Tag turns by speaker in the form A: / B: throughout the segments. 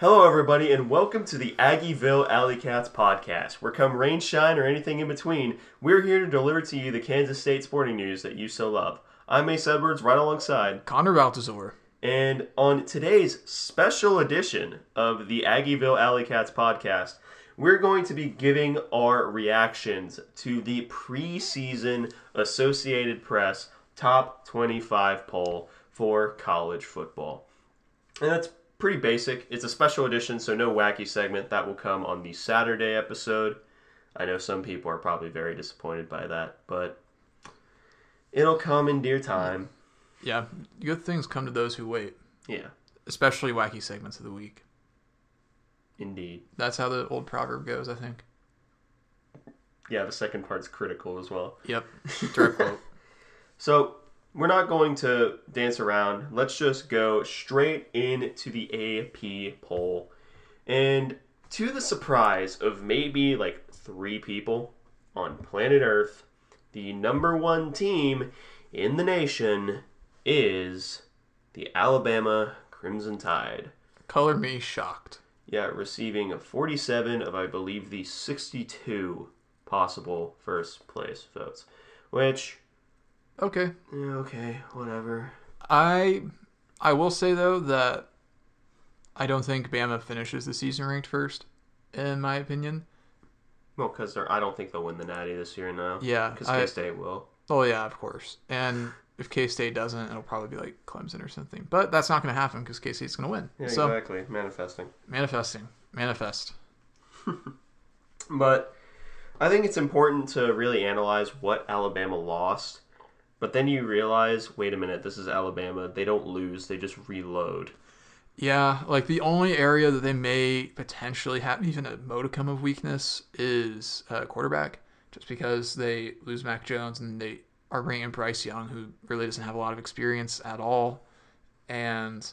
A: Hello, everybody, and welcome to the Aggieville Alley Cats podcast. Where come rain, shine, or anything in between, we're here to deliver to you the Kansas State sporting news that you so love. I'm Ace Edwards, right alongside,
B: Connor Baltazar.
A: and on today's special edition of the Aggieville Alley Cats podcast, we're going to be giving our reactions to the preseason Associated Press top 25 poll for college football. And that's pretty basic. It's a special edition, so no wacky segment. That will come on the Saturday episode. I know some people are probably very disappointed by that, but it'll come in dear time.
B: Yeah, good things come to those who wait,
A: Yeah,
B: especially wacky segments of the week.
A: indeed.
B: That's how the old proverb goes, I think.
A: Yeah, the second part's critical as well.
B: Yep, direct quote.
A: So we're not going to dance around. Let's just go straight into the AP poll. And to the surprise of maybe like three people on planet Earth, the number one team in the nation is the Alabama Crimson Tide.
B: Color me shocked.
A: Yeah, receiving 47 of, I believe, the 62 possible first place votes. Which,
B: Okay,
A: yeah, okay, whatever.
B: I I will say though that I don't think Bama finishes the season ranked first, in my opinion.
A: Well, because I don't think they'll win the Natty this year now.
B: Yeah,
A: Because K State will.
B: Oh yeah, of course. And if K State doesn't, it'll probably be like Clemson or something. But that's not going to happen because K State's going to win.
A: Yeah,
B: so
A: exactly. Manifesting.
B: manifesting, manifest.
A: But I think it's important to really analyze what Alabama lost. But then you realize, wait a minute, this is Alabama. They don't lose, they just reload.
B: Yeah, like the only area that they may potentially have even a modicum of weakness is uh, quarterback, just because they lose Mac Jones and they are bringing in Bryce Young, who really doesn't have a lot of experience at all, and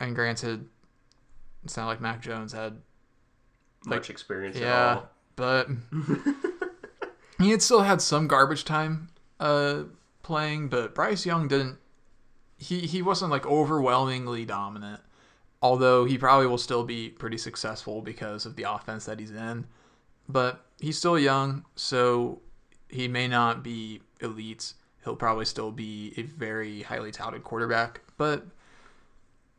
B: and granted, it's not like Mac Jones had like,
A: Much experience at
B: yeah,
A: all.
B: but he had still had some garbage time uh, playing, but Bryce Young didn't. He he wasn't like overwhelmingly dominant, although he probably will still be pretty successful because of the offense that he's in. But he's still young, so he may not be elite. He'll probably still be a very highly touted quarterback, but.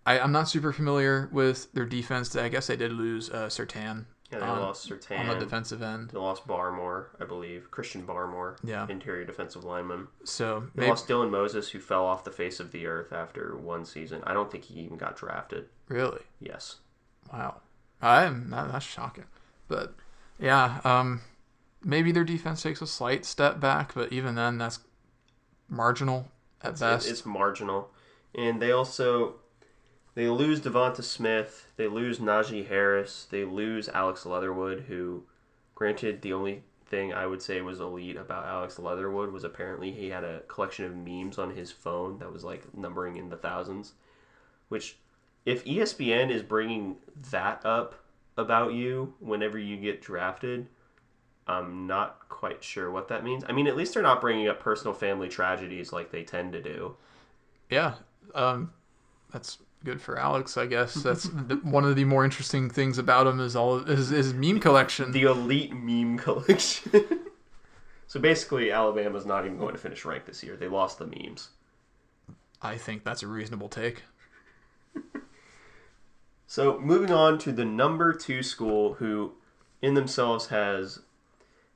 B: I, I'm not super familiar with their defense. I guess they did lose uh, Surtain
A: Yeah, they
B: on-
A: lost Surtain.
B: on the defensive end.
A: They lost Barmore, I believe. Christian Barmore.
B: Yeah.
A: Interior defensive lineman.
B: So
A: They
B: maybe,
A: lost Dylan Moses, who fell off the face of the earth after one season. I don't think he even got drafted.
B: really,
A: Yes.
B: wow, I'm that, that's shocking. But yeah, um, maybe their defense takes a slight step back, but even then, that's marginal at
A: It's,
B: best.
A: it's marginal. And they also they lose Devonta Smith, they lose Najee Harris, they lose Alex Leatherwood, who granted the only thing I would say was elite about Alex Leatherwood was apparently he had a collection of memes on his phone that was like numbering in the thousands. Which if ESPN is bringing that up about you whenever you get drafted, I'm not quite sure what that means. I mean, at least they're not bringing up personal family tragedies like they tend to do.
B: yeah, um, that's good for Alex, I guess. That's the, one of the more interesting things about him is all his, his meme collection.
A: The elite meme collection. so basically, Alabama's not even going to finish ranked this year. They lost the memes.
B: I think that's a reasonable take.
A: So moving on to the number two school, who in themselves has,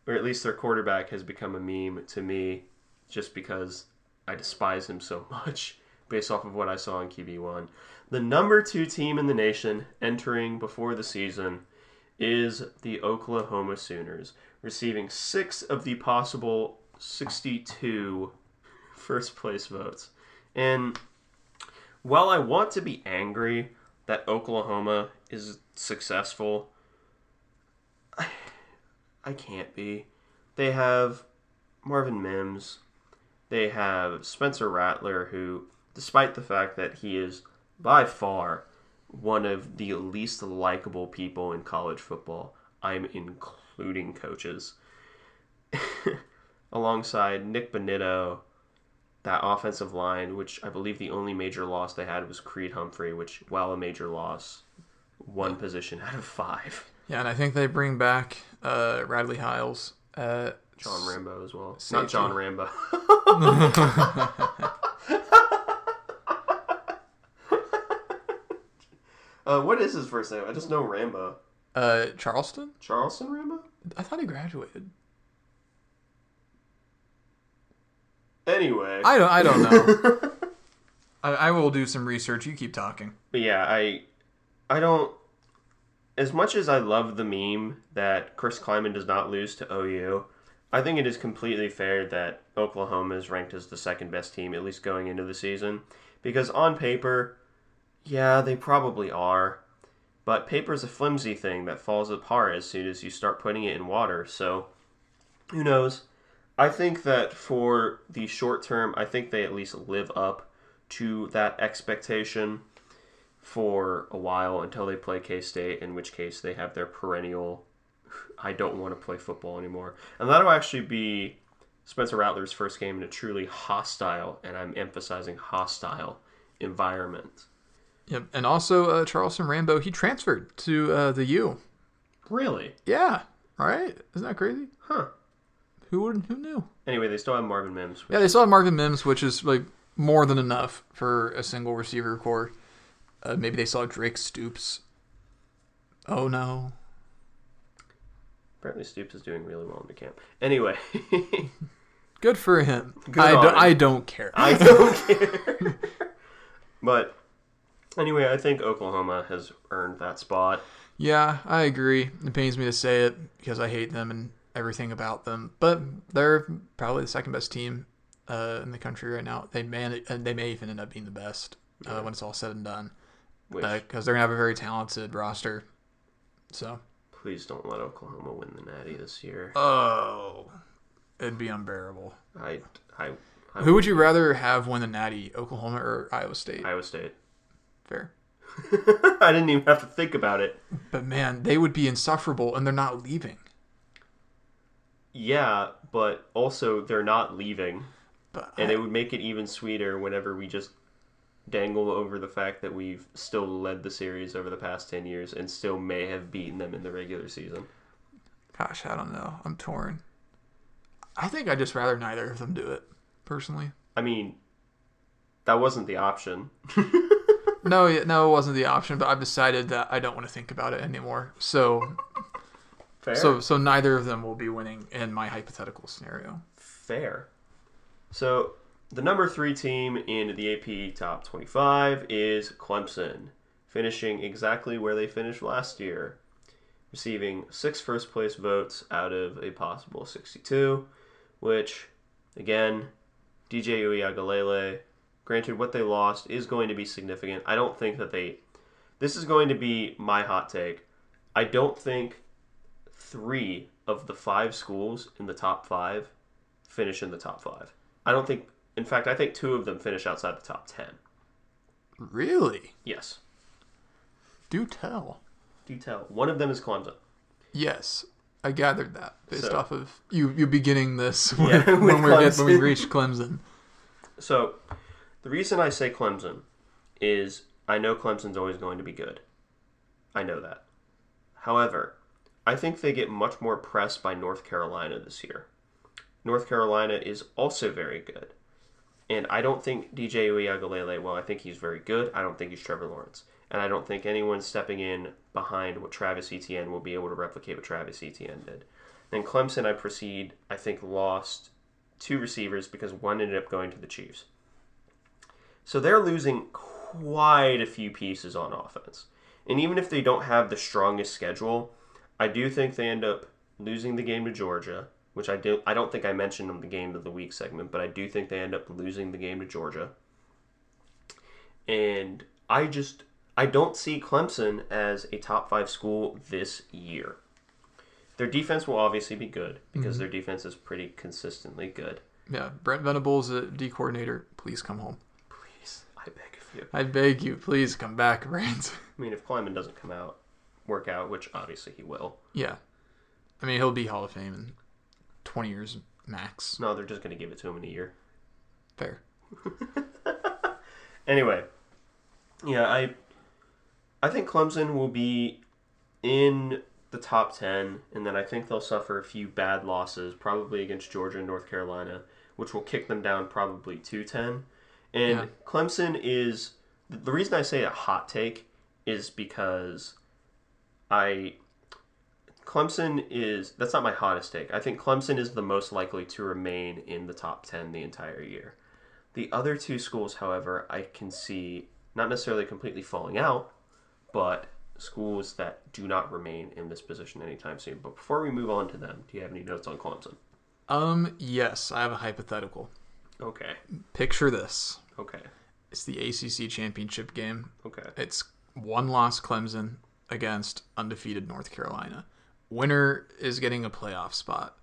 A: or at least their quarterback has become a meme to me, just because I despise him so much based off of what I saw in QB1. The number two team in the nation entering before the season is the Oklahoma Sooners, receiving six of the possible 62 first place votes. And while I want to be angry that Oklahoma is successful, I, I can't be. They have Marvin Mims. They have Spencer Rattler, who, despite the fact that he is by far one of the least likable people in college football, I'm including coaches, alongside Nik Bonitto, that offensive line, which I believe the only major loss they had was Creed Humphrey, which, while a major loss, one position out of five.
B: Yeah, and I think they bring back uh, Radley Hiles. Uh,
A: John Rambo as well.
B: Safety.
A: Not John Rambo. uh, what is his first name? I just know Rambo.
B: uh, Charleston.
A: Charleston Rambo?
B: I thought he graduated.
A: Anyway.
B: I don't. I don't know. I, I will do some research. You keep talking.
A: But yeah, I I don't as much as I love the meme that Chris Klieman does not lose to OU, I think it is completely fair that Oklahoma is ranked as the second best team, at least going into the season. Because on paper, yeah, they probably are. But paper is a flimsy thing that falls apart as soon as you start putting it in water. So, who knows? I think that for the short term, I think they at least live up to that expectation for a while until they play K State, in which case they have their perennial I don't want to play football anymore. And that'll actually be Spencer Rattler's first game in a truly hostile, and I'm emphasizing hostile, environment.
B: Yep. And also uh, Charleston Rambo. He transferred to uh, the U.
A: Really?
B: Yeah. All right. Isn't that crazy?
A: Huh.
B: Who would? Who knew?
A: Anyway, they still have Marvin Mims.
B: Yeah, they still have Marvin Mims, which is like more than enough for a single receiver core. Uh, maybe they saw Drake Stoops. Oh no.
A: Apparently, Stoops is doing really well in the camp. Anyway,
B: Good for him.
A: Good
B: I, do,
A: him.
B: I don't care.
A: I don't care. but anyway, I think Oklahoma has earned that spot.
B: Yeah, I agree. It pains me to say it because I hate them and everything about them, but they're probably the second best team uh, in the country right now. They and they may even end up being the best uh, when it's all said and done because they're gonna have a very talented roster. So,
A: please don't let Oklahoma win the Natty this year.
B: oh, it'd be unbearable.
A: I, I, I
B: Who would you rather have win the Natty, Oklahoma or Iowa State?
A: Iowa State.
B: Fair.
A: I didn't even have to think about it.
B: But man, they would be insufferable, and they're not leaving.
A: Yeah, but also they're not leaving,
B: But
A: and
B: I-
A: it would make it even sweeter whenever we just dangle over the fact that we've still led the series over the past 10 years and still may have beaten them in the regular season.
B: Gosh, I don't know. I'm torn. I think I'd just rather neither of them do it, personally.
A: I mean, that wasn't the option.
B: No, no, it wasn't the option, but I've decided that I don't want to think about it anymore. So,
A: Fair.
B: so, so neither of them will be winning in my hypothetical scenario.
A: Fair. So the number three team in the AP top 25 is Clemson, finishing exactly where they finished last year, receiving six first place votes out of a possible 62, which, again, DJ Uiagalelei, granted what they lost is going to be significant. I don't think that they. This is going to be my hot take. I don't think three of the five schools in the top five finish in the top five. I don't think. In fact, I think two of them finish outside the top ten.
B: Really?
A: Yes.
B: Do tell.
A: Do tell. One of them is Clemson.
B: Yes, I gathered that based
A: So-
B: off of you. You beginning this when,
A: Yeah,
B: when
A: with
B: we get when we reach Clemson.
A: So, the reason I say Clemson is I know Clemson's always going to be good. I know that. However, I think they get much more press by North Carolina this year. North Carolina is also very good. And I don't think DJ Uiagalelei, well, I think he's very good. I don't think he's Trevor Lawrence. And I don't think anyone stepping in behind what Travis Etienne will be able to replicate what Travis Etienne did. Then Clemson, I proceed, I think lost two receivers because one ended up going to the Chiefs. So they're losing quite a few pieces on offense. And even if they don't have the strongest schedule, I do think they end up losing the game to Georgia, which I do I don't think I mentioned in the game of the week segment, but I do think they end up losing the game to Georgia. And I just I don't see Clemson as a top 5 school this year. Their defense will obviously be good because mm-hmm. their defense is pretty consistently good.
B: Yeah, Brent Venables, a D coordinator. Please come home.
A: I beg of you.
B: I beg you, please come back, Brent.
A: I mean, if Klieman doesn't come out, work out, which obviously he will.
B: yeah, I mean he'll be Hall of Fame in twenty years max.
A: No, they're just going to give it to him in a year.
B: Fair.
A: Anyway, yeah, I I think Clemson will be in the top 10, and then I think they'll suffer a few bad losses, probably against Georgia and North Carolina, which will kick them down probably to 10. And
B: Yeah.
A: Clemson is the reason I say a hot take is because I Clemson is that's not my hottest take. I think Clemson is the most likely to remain in the top 10 the entire year. The other two schools, however, I can see not necessarily completely falling out, but schools that do not remain in this position anytime soon. But before we move on to them, do you have any notes on Clemson?
B: Um, yes, I have a hypothetical.
A: Okay.
B: Picture this.
A: Okay.
B: It's the ACC championship game.
A: Okay.
B: It's one loss Clemson against undefeated North Carolina. Winner is getting a playoff spot.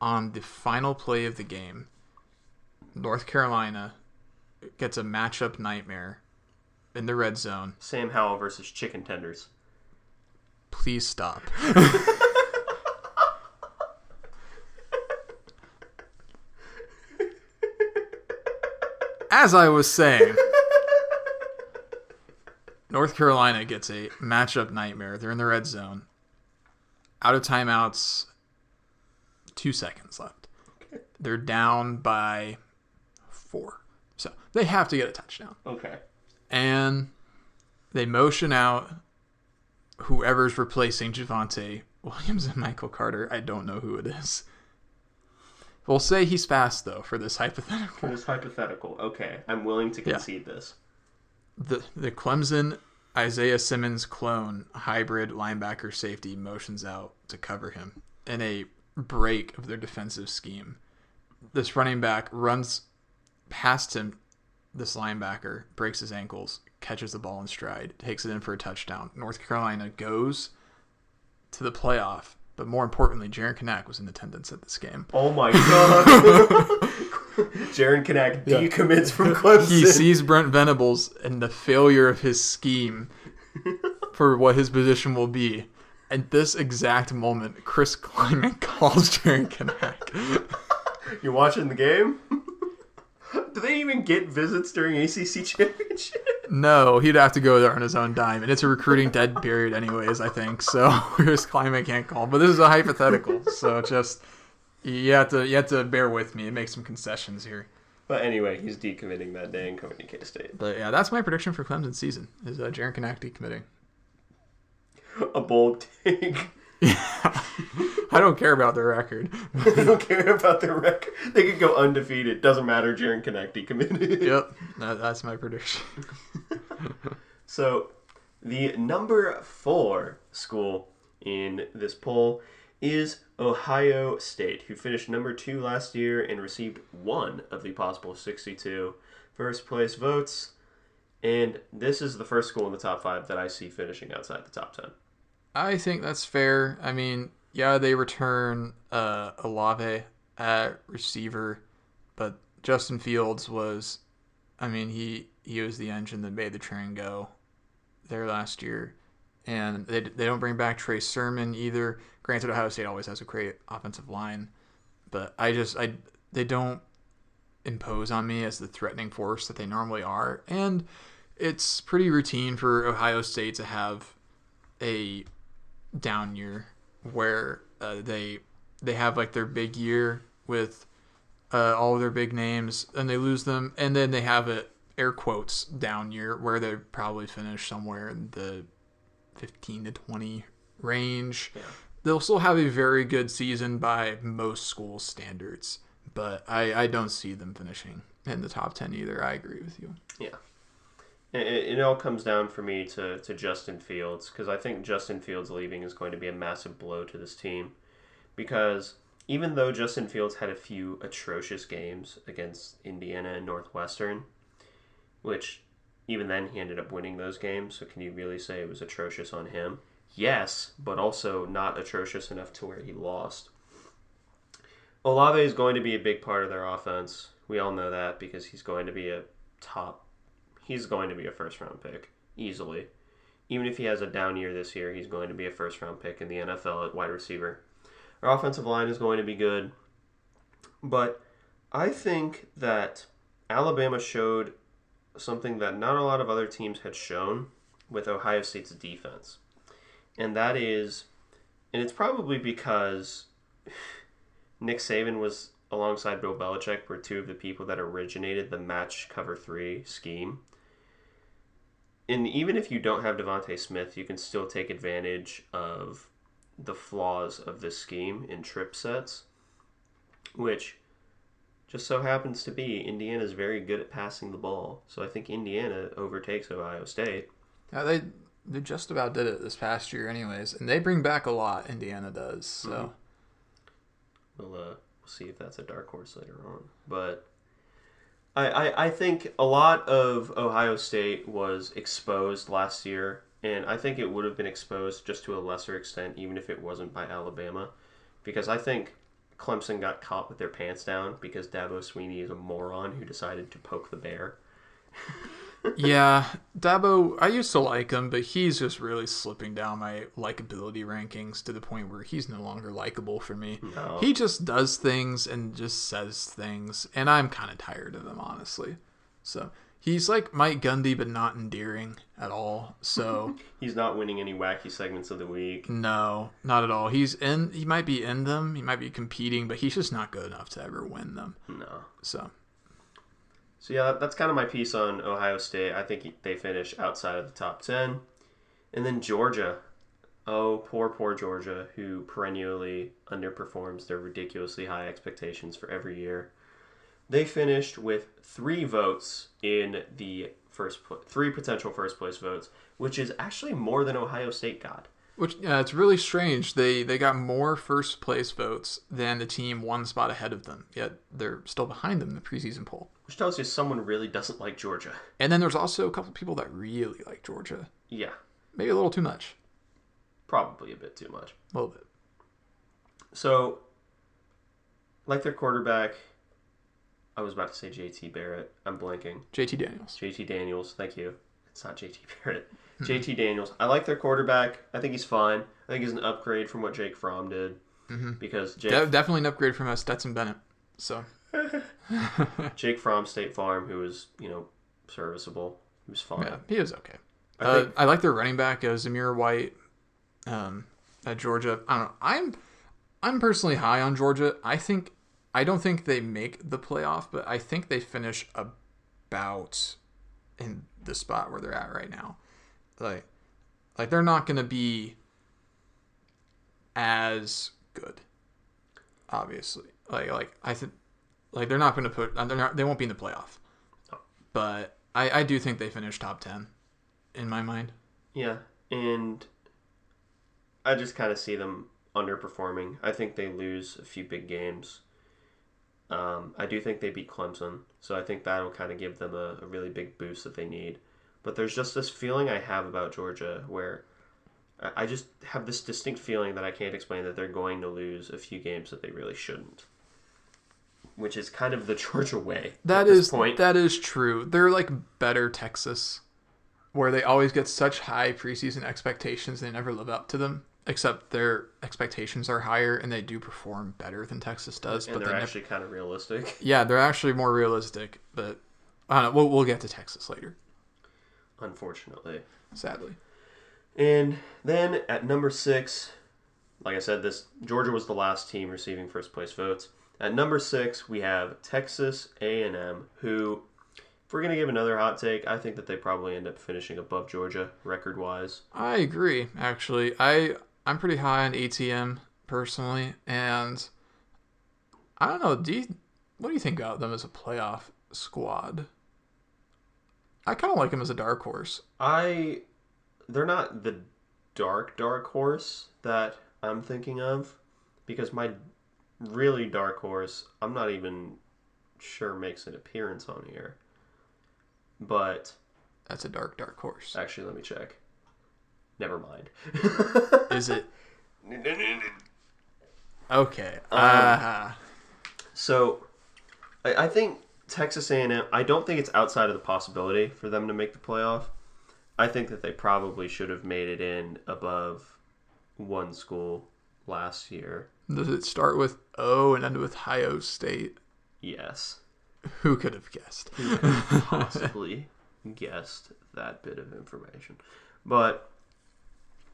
B: On the final play of the game, North Carolina gets a matchup nightmare in the red zone.
A: Sam Howell versus Chicken Tenders.
B: Please stop. As I was saying, North Carolina gets a matchup nightmare. They're in the red zone. Out of timeouts, two seconds left. They're down by four. So they have to get a touchdown
A: Okay.
B: and they motion out whoever's replacing Javonte Williams and Michael Carter. I don't know who it is. We'll say he's fast though for this
A: For
B: hypothetical.
A: this hypothetical, okay, I'm willing to concede this.
B: The the Clemson Isaiah Simmons clone hybrid linebacker safety motions out to cover him in a break of their defensive scheme. This running back runs past him, this linebacker, breaks his ankles, catches the ball in stride, takes it in for a touchdown. North Carolina goes to the playoff, but more importantly, Jaren Kanak was in attendance at this game.
A: Oh my god. Jaren Kanak decommits from Clemson.
B: He sees Brent Venables and the failure of his scheme for what his position will be. At this exact moment, Chris Klieman calls Jaren Kanak.
A: You're watching the game? Do they even get visits during ACC championship?
B: No, he'd have to go there on his own dime, and it's a recruiting dead period, anyways. I think so. Chris Klieman can't call, but this is a hypothetical, so just you have to you have to bear with me and make some concessions here.
A: But anyway, he's decommitting that day and coming to K State.
B: But yeah, that's my prediction for Clemson season: is uh, Jaren Kanak decommitting.
A: A bold take.
B: I don't care about the record.
A: they don't care about their record. They could go undefeated. Doesn't matter. Jaren Kanak decommitted.
B: yep, that, that's my prediction.
A: So, the number four school in this poll is Ohio State, who finished number two last year and received one of the possible 62 first place votes. And this is the first school in the top five that I see finishing outside the top 10.
B: I think that's fair. I mean, yeah, they return uh, Olave at receiver, but Justin Fields was, I mean, he he was the engine that made the train go there last year, and they they don't bring back Trey Sermon either. Granted, Ohio State always has a great offensive line, but I just I they don't impose on me as the threatening force that they normally are, and it's pretty routine for Ohio State to have a down year where uh, they they have like their big year with uh, all of their big names and they lose them and then they have a air quotes down year where they probably finish somewhere in the 15 to 20 range
A: Yeah.
B: they'll still have a very good season by most school standards but I, I don't see them finishing in the top 10 either i agree with you
A: Yeah. It, it all comes down for me to, to Justin Fields because I think Justin Fields leaving is going to be a massive blow to this team. Because even though Justin Fields had a few atrocious games against Indiana and Northwestern, which even then he ended up winning those games, so can you really say it was atrocious on him? Yes, but also not atrocious enough to where he lost. Olave is going to be a big part of their offense. We all know that because he's going to be a top he's going to be a first round pick easily. Even if he has a down year this year, he's going to be a first round pick in the NFL at wide receiver. Our offensive line is going to be good. But I think that Alabama showed something that not a lot of other teams had shown, with Ohio State's defense. And that is, and it's probably because Nick Saban was alongside Bill Belichick were two of the people that originated the match cover three scheme. And even if you don't have DeVonta Smith, you can still take advantage of the flaws of this scheme in trip sets, which just so happens to be Indiana's very good at passing the ball. So I think Indiana overtakes Ohio State.
B: They they just about did it this past year, anyways, and they bring back a lot. Indiana does. So
A: We'll uh, we'll see if that's a dark horse later on. But I, I I think a lot of Ohio State was exposed last year, and I think it would have been exposed just to a lesser extent, even if it wasn't by Alabama, because I think Clemson got caught with their pants down because Dabo Swinney is a moron who decided to poke the bear.
B: yeah, Dabo, I used to like him, but he's just really slipping down my likability rankings to the point where he's no longer likable for me.
A: No.
B: He just does things and just says things, and I'm kind of tired of him, honestly. So he's like Mike Gundy, but not endearing at all. So
A: He's not winning any wacky segments of the week.
B: no, not at all. He's in. He might be in them. He might be competing, but he's just not good enough to ever win them.
A: No.
B: So
A: So yeah, that's kind of my piece on Ohio State. I think they finish outside of the top ten, and then Georgia. Oh, poor, poor Georgia, who perennially underperforms their ridiculously high expectations for every year. They finished with three votes in the first, three potential first place votes, which is actually more than Ohio State got.
B: Which yeah, it's really strange. They they got more first place votes than the team one spot ahead of them. Yet they're still behind them in the preseason poll.
A: Which tells you someone really doesn't like Georgia.
B: And then there's also a couple people that really like Georgia.
A: Yeah,
B: Maybe a little too much.
A: probably a bit too much.
B: A little bit.
A: So, like their quarterback, I was about to say JT Barrett. I'm blanking.
B: JT Daniels.
A: JT Daniels. Thank you. It's not JT Barrett. JT Daniels. I like their quarterback. I think he's fine. I think he's an upgrade from what Jake Fromm did. Because Jake,
B: De- definitely an upgrade from uh, Stetson Bennett. So
A: Jake Fromm, State Farm, who was you know serviceable. He was fine.
B: yeah, he was okay.
A: I
B: Uh,
A: think
B: I like their running back, uh, Zamir White, um, at Georgia. I don't know. I'm I'm personally high on Georgia. I think I don't think they make the playoff, but I think they finish about in the spot where they're at right now. Like like they're not going to be as good. Obviously. Like like I think like they're not going to put they're not they won't be in the playoff. But I I do think they finish top 10 in my mind.
A: Yeah, and I just kind of see them underperforming. I think they lose a few big games. Um, I do think they beat Clemson, so I think that'll kind of give them a, a really big boost that they need. But there's just this feeling I have about Georgia where I I just have this distinct feeling that I can't explain that they're going to lose a few games that they really shouldn't. Which is kind of the Georgia way.
B: That
A: at this point.
B: that is true. They're like better Texas, where they always get such high preseason expectations they never live up to them. Except their expectations are higher and they do perform better than Texas does.
A: and
B: but
A: they're
B: they never,
A: actually kind of realistic.
B: yeah, they're actually more realistic. But I don't know. We'll, we'll get to Texas later.
A: Unfortunately.
B: Sadly,
A: And then at number six, like I said, this Georgia was the last team receiving first place votes. At number six, we have Texas A&M, who, if we're gonna give another hot take, I think that they probably end up finishing above Georgia record wise.
B: I agree. Actually, I I'm pretty high on ATM personally, and I don't know. Do you, what do you think about them as a playoff squad? I kind of like them as a dark horse.
A: I, they're not the dark dark horse that I'm thinking of, because my really dark horse, I'm not even sure makes an appearance on here. But
B: That's a dark, dark horse.
A: Actually, let me check. Never mind.
B: Is it okay? Ah,
A: so, I, I think Texas A&M. I don't think it's outside of the possibility for them to make the playoff. I think that they probably should have made it in above one school last year.
B: Does it start with O and end with Ohio State?
A: Yes,
B: Who could have guessed?
A: possibly guessed that bit of information, But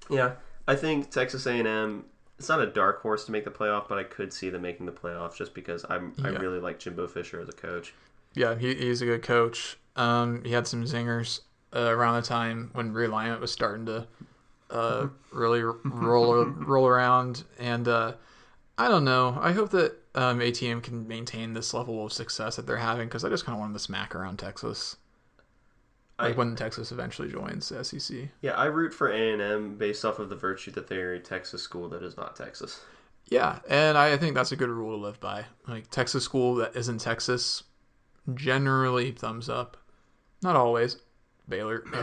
A: yeah, I think Texas A&M. It's not a dark horse to make the playoff, but I could see them making the playoff just because I'm I really like Jimbo Fisher as a coach.
B: Yeah, he, he's a good coach. Um, he had some zingers uh, around the time when realignment was starting to uh, really roll roll around, and uh, I don't know. I hope that um, ATM can maintain this level of success that they're having because I just kind of want them to smack around Texas. Like
A: I-
B: when Texas eventually joins the SEC.
A: Yeah, I root for A&M based off of the virtue that they're a Texas school that is not Texas.
B: Yeah, and I think that's a good rule to live by. Like Texas school that isn't Texas, generally thumbs up. Not always. Baylor.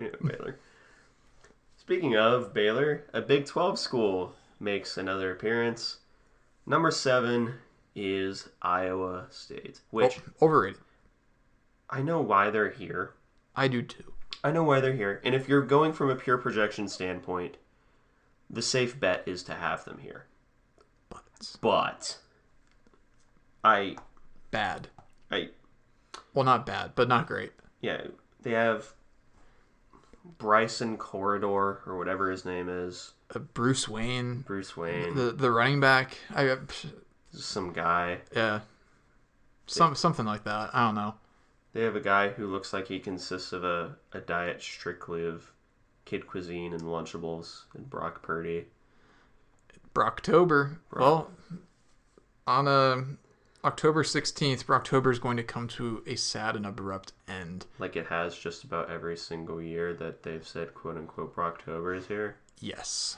A: Yeah, Baylor. Speaking of Baylor, a Big 12 school makes another appearance. Number seven is Iowa State, which
B: oh, overrated.
A: I know why they're here.
B: I do too.
A: I know why they're here. And if you're going from a pure projection standpoint, the safe bet is to have them here.
B: But
A: But I
B: bad.
A: I
B: Well, not bad, but not great.
A: yeah, they have Bryson Corridor or whatever his name is,
B: Bruce Wayne,
A: Bruce Wayne,
B: the the running back. I
A: some guy.
B: yeah, some something like that. I don't know.
A: They have a guy who looks like he consists of a, a diet strictly of kid cuisine and Lunchables and Brock Purdy.
B: Brocktober. Well, on uh, October sixteenth, Brocktober is going to come to a sad and abrupt end.
A: Like it has just about every single year that they've said quote unquote Brocktober is here.
B: Yes.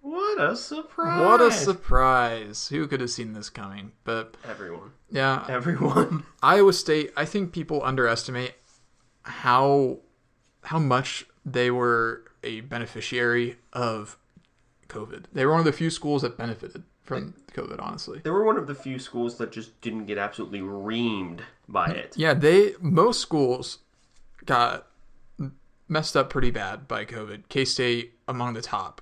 A: What a surprise!
B: What a surprise! Who could have seen this coming? But
A: Everyone.
B: yeah,
A: Everyone.
B: Iowa State. I think people underestimate how how much they were a beneficiary of COVID. They were one of the few schools that benefited from COVID. Honestly,
A: They were one of the few schools that just didn't get absolutely reamed by mm-hmm. it.
B: yeah. They most schools got messed up pretty bad by COVID. K State among the top.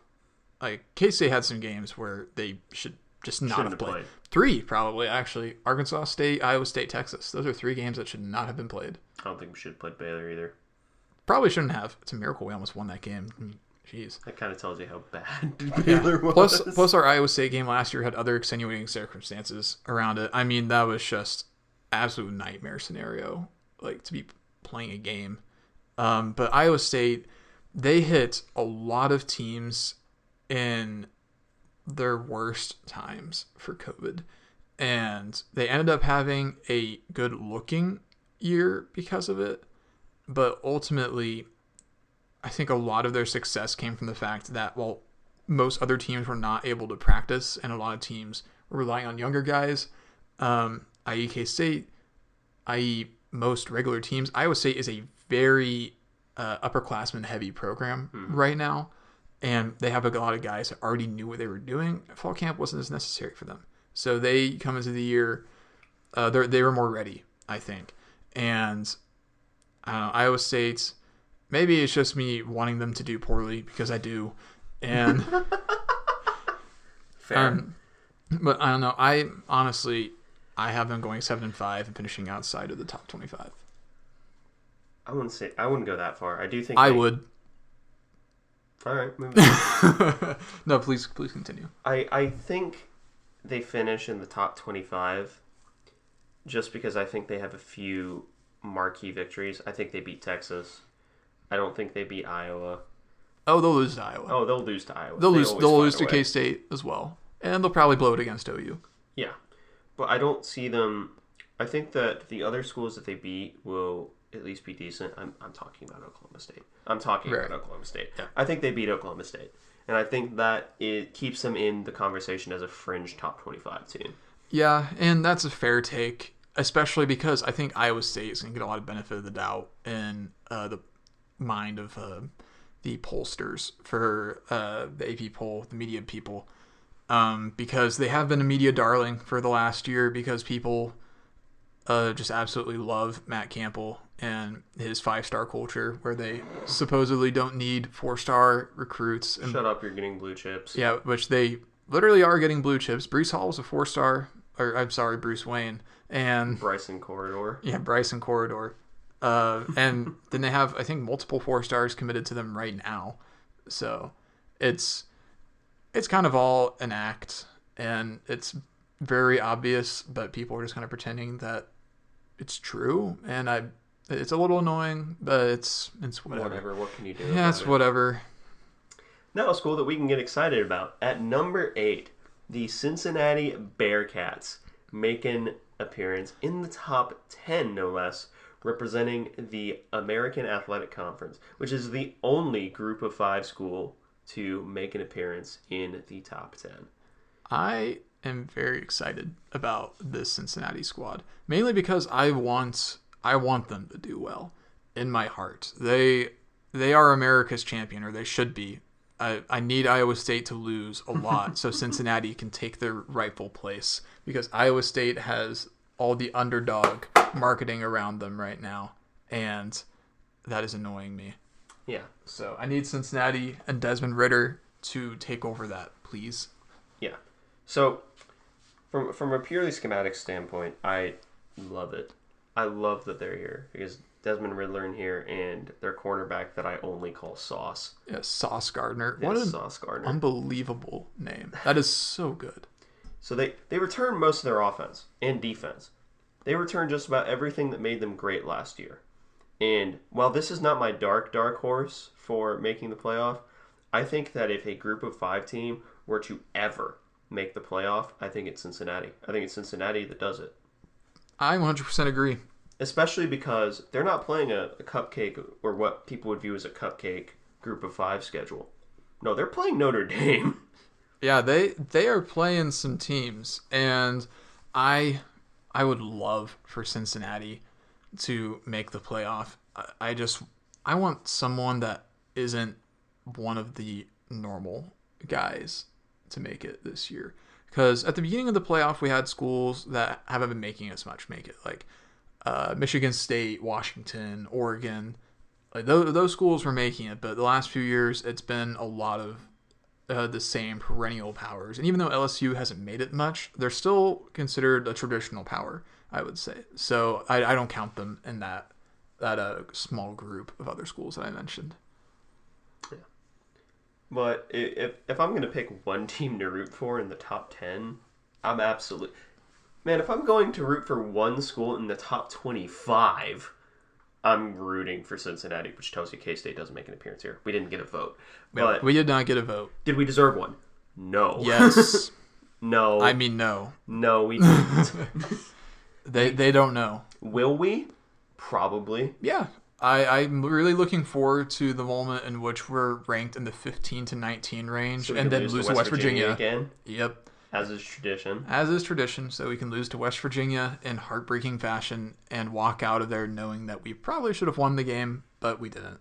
B: Like K State had some games where they should just not
A: Shouldn't
B: have played.
A: played.
B: Three probably actually. Arkansas State, Iowa State, Texas. Those are three games that should not have been played.
A: I don't think we should have played Baylor either.
B: Probably shouldn't have. It's a miracle we almost won that game. Mm, jeez.
A: That kind of tells you how bad Baylor was.
B: Plus, plus our Iowa State game last year had other extenuating circumstances around it. I mean, that was just absolute nightmare scenario, like to be playing a game. Um, but Iowa State, they hit a lot of teams in their worst times for COVID, and they ended up having a good looking year because of it. But ultimately, I think a lot of their success came from the fact that, while most other teams were not able to practice, and a lot of teams were relying on younger guys, um, i.e., K State, i.e., most regular teams. Iowa State is a very uh, upperclassman heavy program right now, and they have a lot of guys that already knew what they were doing. Fall camp wasn't as necessary for them, so they come into the year. Uh, they they were more ready, I think, and uh, Iowa State. Maybe it's just me wanting them to do poorly because I do, and
A: Fair.
B: um, but I don't know. I honestly, I have them going seven and five and finishing outside of the top twenty-five.
A: I wouldn't say I wouldn't go that far. I do think
B: I
A: they-
B: would.
A: All right, on.
B: no, please, please continue.
A: I I think they finish in the top twenty-five, just because I think they have a few marquee victories. I think they beat Texas. I don't think they beat Iowa.
B: Oh, they'll lose to Iowa.
A: Oh, they'll lose to Iowa.
B: they'll
A: They
B: lose. They'll lose to. K State as well, and they'll probably blow it against OU.
A: Yeah, but I don't see them. I think that the other schools that they beat will at least be decent. I'm, I'm talking about Oklahoma State. I'm talking
B: Right.
A: about Oklahoma State.
B: Yeah.
A: I think they beat Oklahoma State, and I think that it keeps them in the conversation as a fringe top 25 team.
B: Yeah, and that's a fair take, especially because I think Iowa State is going to get a lot of benefit of the doubt in uh, the mind of uh, the pollsters for uh, the AP poll, the media people, um, because they have been a media darling for the last year because people uh, just absolutely love Matt Campbell and his five star culture where they supposedly don't need four star recruits and
A: Shut up, you're getting blue chips.
B: yeah, which they literally are getting blue chips. Bruce Hall was a four star, or I'm sorry, Bruce Wayne, and
A: Bryson Corridor.
B: yeah, Bryson Corridor. Uh, and then they have, I think, multiple four stars committed to them right now. So it's it's kind of all an act, and it's very obvious, but people are just kind of pretending that it's true. And I, it's a little annoying, but it's it's whatever.
A: Whatever. What can you do?
B: Yeah, it's
A: it?
B: whatever.
A: Now a school that we can get excited about. At number eight, the Cincinnati Bearcats make an appearance in the top 10, no less, representing the American Athletic Conference, which is the only group of five school to make an appearance in the top 10.
B: I am very excited about this Cincinnati squad, mainly because I want I want them to do well in my heart. They they are America's champion, or they should be. I, I need Iowa State to lose a lot so Cincinnati can take their rightful place because Iowa State has all the underdog marketing around them right now, and that is annoying me.
A: Yeah.
B: So I need Cincinnati and Desmond Ridder to take over that, please.
A: Yeah. So, from from a purely schematic standpoint, I love it. I love that they're here because Desmond Ridder in here and their cornerback that I only call Sauce.
B: Yeah, Sauce Gardner. What an
A: Sauce Gardner.
B: unbelievable name. That is so good.
A: So they they return most of their offense and defense. They return just about everything that made them great last year. And while this is not my dark dark horse for making the playoff, I think that if a group of 5 team were to ever make the playoff, I think it's Cincinnati. I think it's Cincinnati that does it.
B: I 100% agree.
A: especially because they're not playing a, a cupcake or what people would view as a cupcake group of five schedule. No, they're playing Notre Dame.
B: Yeah, they they are playing some teams and I I would love for Cincinnati to make the playoff. I, I just I want someone that isn't one of the normal guys to make it this year. Because at the beginning of the playoff, we had schools that haven't been making as much make it, like uh, Michigan State, Washington, Oregon. Like those, those schools were making it, but the last few years, it's been a lot of uh, the same perennial powers. And even though LSU hasn't made it much, they're still considered a traditional power, I would say. So I, I don't count them in that that uh, small group of other schools that I mentioned.
A: But if if I'm gonna pick one team to root for in the top ten, I'm absolutely man. If I'm going to root for one school in the top twenty-five, I'm rooting for Cincinnati, which tells you K State doesn't make an appearance here. We didn't get a vote, but
B: we did not get a vote.
A: did we deserve one? No.
B: Yes.
A: no.
B: I mean, no.
A: no, we didn't.
B: They they don't know.
A: Will we? Probably.
B: Yeah. I, I'm really looking forward to the moment in which we're ranked in the 15 to 19 range
A: So
B: and then lose to West Virginia.
A: again,
B: Yep.
A: as is tradition.
B: As is tradition, so we can lose to West Virginia in heartbreaking fashion and walk out of there knowing that we probably should have won the game, but we didn't.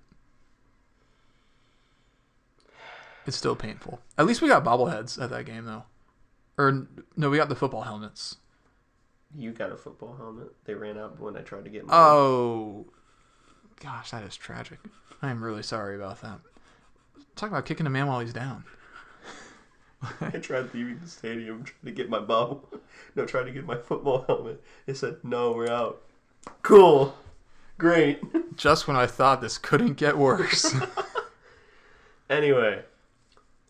B: It's still painful. At least we got bobbleheads at that game, though. Or, no, we got the football helmets.
A: You got a football helmet. They ran out when I tried to get mine.
B: Oh, gosh, that is tragic. I am really sorry about that. Talk about kicking a man while he's down.
A: I tried leaving the stadium trying to get my bobble. No, trying to get my football helmet. They said, no, we're out. Cool. Great.
B: Just when I thought this couldn't get worse.
A: anyway,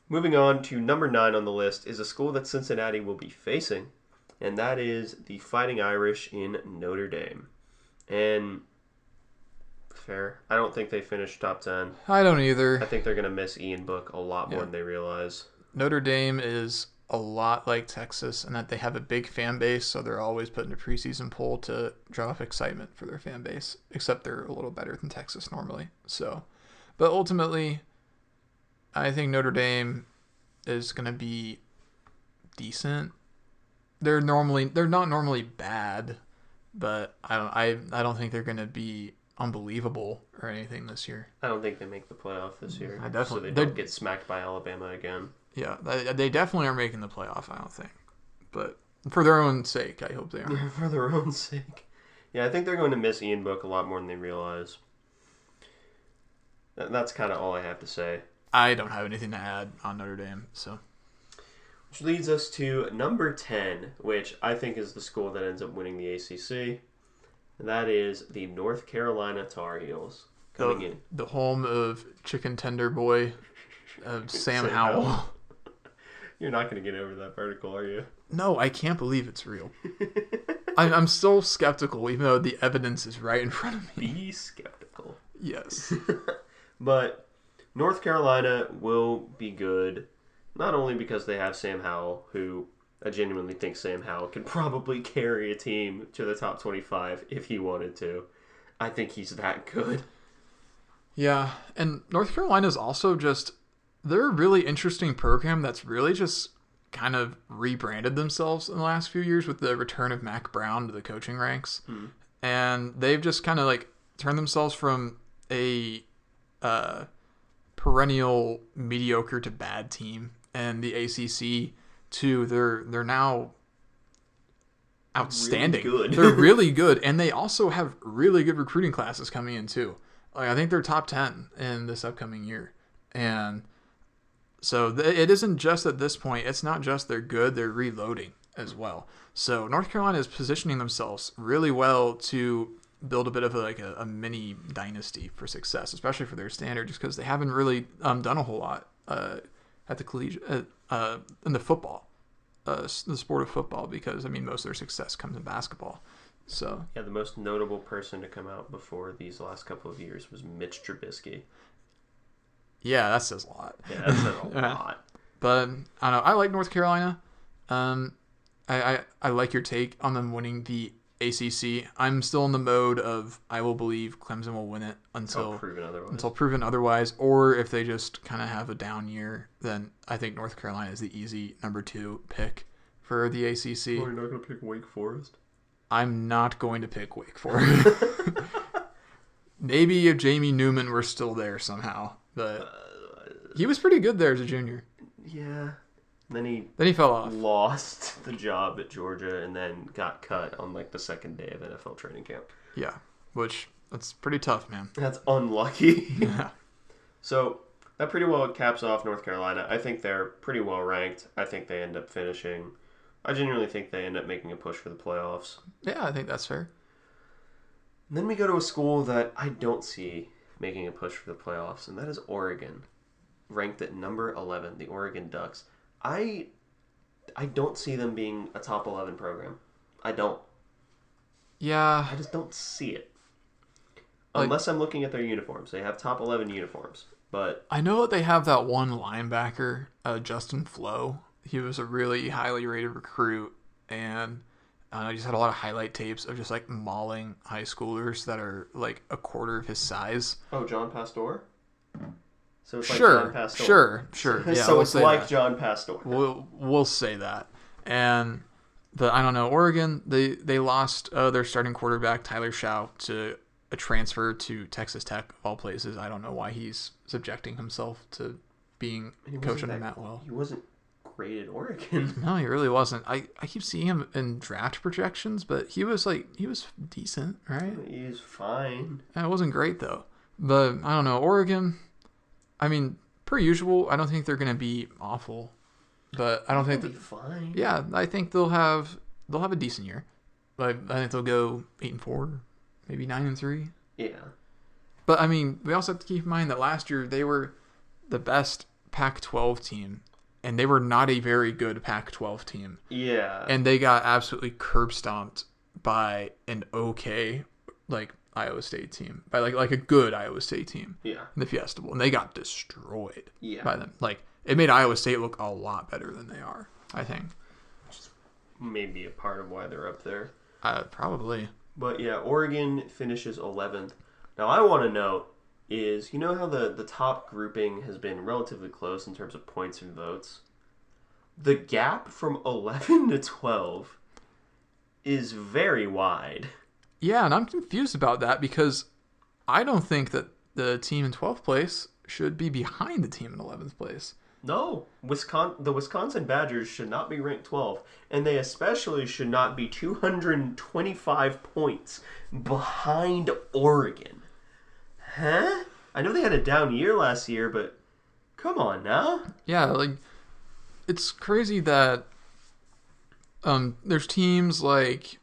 A: moving on to number nine on the list is a school that Cincinnati will be facing, and that is the Fighting Irish in Notre Dame. And fair. I don't think they finished top 10.
B: I don't either.
A: I think they're going to miss Ian Book a lot more
B: Yeah.
A: than they realize.
B: Notre Dame is a lot like Texas in that they have a big fan base, so they're always put in a preseason poll to draw up excitement for their fan base. Except they're a little better than Texas normally. So, but ultimately, I think Notre Dame is going to be decent. They're normally they're not normally bad, but I don't I I don't think they're going to be unbelievable or anything this year.
A: I don't think they make the playoff this year.
B: I definitely-
A: so they don't get smacked by Alabama again.
B: Yeah, they, they definitely are making the playoff. I don't think, but for their own sake, I hope they are.
A: For their own sake. Yeah, I think they're going to miss Ian Book a lot more than they realize. That's kind of all I have to say.
B: I don't have anything to add on Notre Dame, so
A: Which leads us to number 10, which I think is the school that ends up winning the ACC. That is the North Carolina Tar Heels coming
B: the,
A: in.
B: the home of chicken tender boy, uh, Sam
A: Sam
B: Howell.
A: Howell. You're not going to get over that vertical, are you?
B: No, I can't believe it's real. I'm, I'm still skeptical, even though the evidence is right in front of me.
A: Be skeptical.
B: Yes.
A: But North Carolina will be good, not only because they have Sam Howell, who I genuinely think Sam Howell could probably carry a team to the top 25 if he wanted to. I think he's that good.
B: Yeah, and North Carolina's also just they're a really interesting program that's really just kind of rebranded themselves in the last few years with the return of Mack Brown to the coaching ranks. And they've just kind of like turned themselves from a uh, perennial mediocre to bad team and the ACC to they're they're now outstanding.
A: Really good.
B: they're really good, and they also have really good recruiting classes coming in too. Like I think they're top ten in this upcoming year, and so th- it isn't just at this point. It's not just they're good; they're reloading as well. So North Carolina is positioning themselves really well to build a bit of a, like a, a mini dynasty for success, especially for their standard, just because they haven't really um, done a whole lot uh, at the collegiate uh, uh, in the football, uh, the sport of football. Because I mean, most of their success comes in basketball. So
A: Yeah, the most notable person to come out before these last couple of years was Mitch Trubisky.
B: yeah, that says a lot.
A: Yeah, that said a
B: Yeah.
A: lot.
B: But I don't know. I like North Carolina. Um, I, I I like your take on them winning the ACC. I'm still in the mode of I will believe Clemson will win it
A: Until
B: until
A: proven otherwise.
B: until proven otherwise, or if they just kind of have a down year, then I think North Carolina is the easy number two pick for the ACC.
A: you're not going to pick Wake Forest?
B: I'm not going to pick Wake Forest. Maybe if Jamie Newman were still there somehow, but uh, he was pretty good there as a junior.
A: Yeah. Then he
B: Then he fell off.
A: lost the job at Georgia and then got cut on like the second day of NFL training camp.
B: Yeah, which that's pretty tough, man.
A: That's unlucky.
B: Yeah.
A: so that pretty well caps off North Carolina. I think they're pretty well ranked. I think they end up finishing. I genuinely think they end up making a push for the playoffs.
B: Yeah, I think that's fair.
A: And then we go to a school that I don't see making a push for the playoffs, and that is Oregon, ranked at number 11, the Oregon Ducks. I I don't see them being a top 11 program. I don't.
B: Yeah,
A: I just don't see it.
B: Like-
A: Unless I'm looking at their uniforms. They have top 11 uniforms, but
B: I know that they have that one linebacker, uh, Justin Flowe. He was a really highly rated recruit, and uh, I just had a lot of highlight tapes of just like mauling high schoolers that are like a quarter of his size.
A: oh, John Pastor? So it's like
B: sure,
A: John Pastor.
B: sure, sure. Yeah,
A: so
B: we'll
A: it's like
B: that.
A: John Pastor.
B: We'll we'll say that. And the I don't know Oregon they they lost uh, their starting quarterback Tyler Shough to a transfer to Texas Tech of all places. I don't know why he's subjecting himself to being coached under Matt Wells.
A: He wasn't great at Oregon.
B: No, he really wasn't. I, I keep seeing him in draft projections, but he was like he was decent, right?
A: He He's fine.
B: It wasn't great though. But I don't know Oregon. I mean, per usual, I don't think they're gonna be awful, but I don't think that
A: be fine.
B: yeah, I think they'll have they'll have a decent year. But I think they'll go eight and four, maybe nine and three.
A: Yeah.
B: But I mean, we also have to keep in mind that last year they were the best Pac-12 team, and they were not a very good Pac-12 team,
A: Yeah.
B: and they got absolutely curb stomped by an okay like Iowa State team, by like like a good Iowa State team
A: yeah.
B: in the Fiesta Bowl, and they got destroyed
A: Yeah.
B: by them. Like it made Iowa State look a lot better than they are. I think.
A: Maybe a part of why they're up there.
B: Uh, probably.
A: But yeah, Oregon finishes 11th. Now, I want to know is you know how the, the top grouping has been relatively close in terms of points and votes? The gap from 11 to 12 is very wide.
B: Yeah, and I'm confused about that because I don't think that the team in 12th place should be behind the team in 11th place.
A: No, Wisconsin, the Wisconsin Badgers should not be ranked 12, and they especially should not be 225 points behind Oregon. Huh? I know they had a down year last year, but come on now.
B: Yeah, like it's crazy that um there's teams like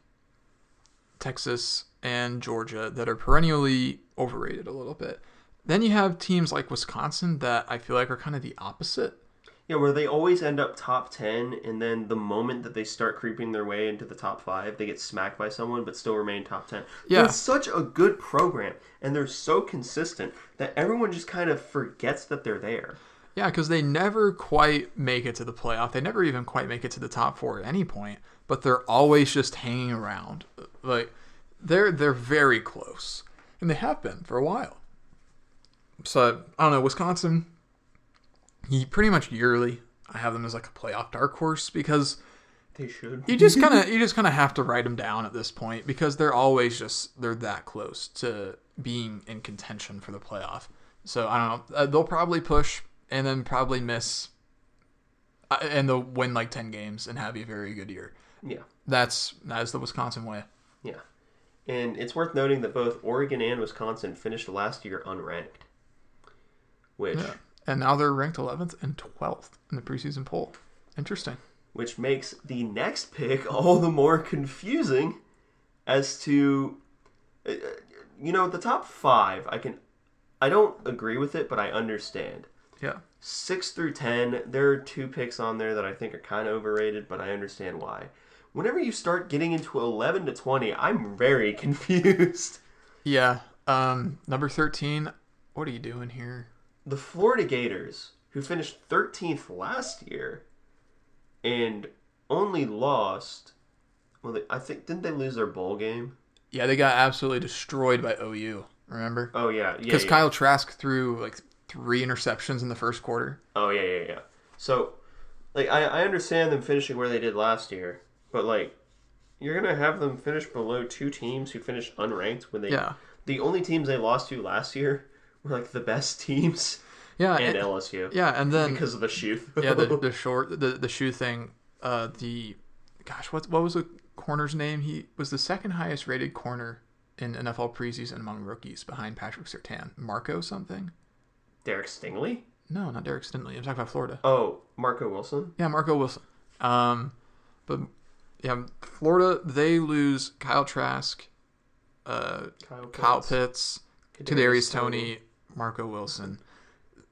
B: Texas and Georgia that are perennially overrated a little bit. Then you have teams like Wisconsin that I feel like are kind of the opposite.
A: Yeah, where they always end up top 10, and then the moment that they start creeping their way into the top 5, they get smacked by someone but still remain top 10.
B: Yeah.
A: It's such a good program, and they're so consistent that everyone just kind of forgets that they're there.
B: Yeah, because they never quite make it to the playoff. They never even quite make it to the top four at any point, but they're always just hanging around. Like they're they're very close, and they have been for a while. So I don't know, Wisconsin. He pretty much yearly. I have them as like a playoff dark horse because
A: They should.
B: you just kind of you just kind of have to write them down at this point because they're always just they're that close to being in contention for the playoff. So I don't know. Uh, they'll probably push and then probably miss, uh, and they'll win like ten games and have a very good year.
A: Yeah.
B: That's that is the Wisconsin way.
A: Yeah. And it's worth noting that both Oregon and Wisconsin finished last year unranked. Which
B: Yeah. And now they're ranked 11th and 12th in the preseason poll. Interesting.
A: which makes the next pick all the more confusing as to uh, you know the top 5 I can I don't agree with it but I understand.
B: Yeah.
A: 6 through 10 there are two picks on there that I think are kind of overrated but I understand why. Whenever you start getting into 11 to 20 I'm very confused.
B: Yeah. Um, number 13. What are you doing here?
A: the Florida Gators, who finished 13th last year and only lost, well, they, I think, didn't they lose their bowl game?
B: Yeah, they got absolutely destroyed by OU. Remember?
A: Oh, yeah. Yeah.
B: Because
A: yeah.
B: Kyle Trask threw like three interceptions in the first quarter.
A: Oh, yeah, yeah, yeah. So, like, I, I understand them finishing where they did last year, but, like, you're going to have them finish below two teams who finished unranked when they.
B: Yeah.
A: The only teams they lost to last year were, like, the best teams
B: Yeah,
A: and
B: and,
A: LSU.
B: yeah, and then
A: Because of the shoe.
B: yeah, the the short the the shoe thing. Uh, the gosh, what what was the corner's name? He was the second highest rated corner in NFL preseason among rookies, behind Patrick Surtain. Marco something?
A: Derek Stingley?
B: No, not Derek Stingley. I'm talking about Florida.
A: Oh, Marco Wilson?
B: Yeah, Marco Wilson. Um, but yeah, Florida they lose Kyle Trask, uh,
A: Kyle Pitts.
B: Kyle Pitts, Kadarius Toney, Marco Wilson.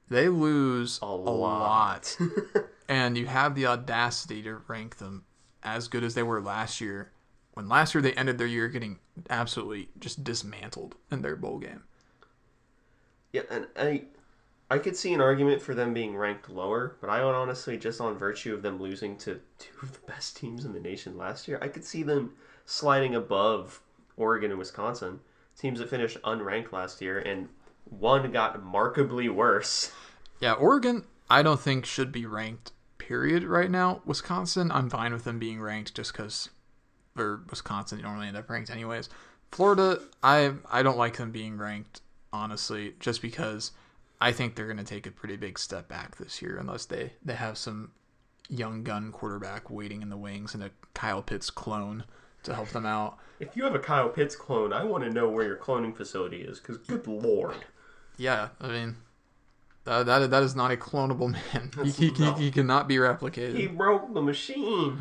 B: They lose
A: A
B: a
A: lot.
B: lot. and you have the audacity to rank them as good as they were last year. When last year they ended their year getting absolutely just dismantled in their bowl game.
A: Yeah, and I, I could see an argument for them being ranked lower, but I would honestly, just on virtue of them losing to two of the best teams in the nation last year, I could see them sliding above Oregon and Wisconsin, teams that finished unranked last year, and one got markedly worse.
B: Yeah, Oregon I don't think should be ranked period right now. Wisconsin I'm fine with them being ranked just cuz or Wisconsin you don't really end up ranked anyways. Florida I I don't like them being ranked honestly just because I think they're going to take a pretty big step back this year unless they they have some young gun quarterback waiting in the wings and a Kyle Pitts clone to help them out.
A: If you have a Kyle Pitts clone, I want to know where your cloning facility is, because good lord.
B: Yeah, I mean uh, that that is not a clonable man. He, he, he, he cannot be replicated.
A: He broke the machine.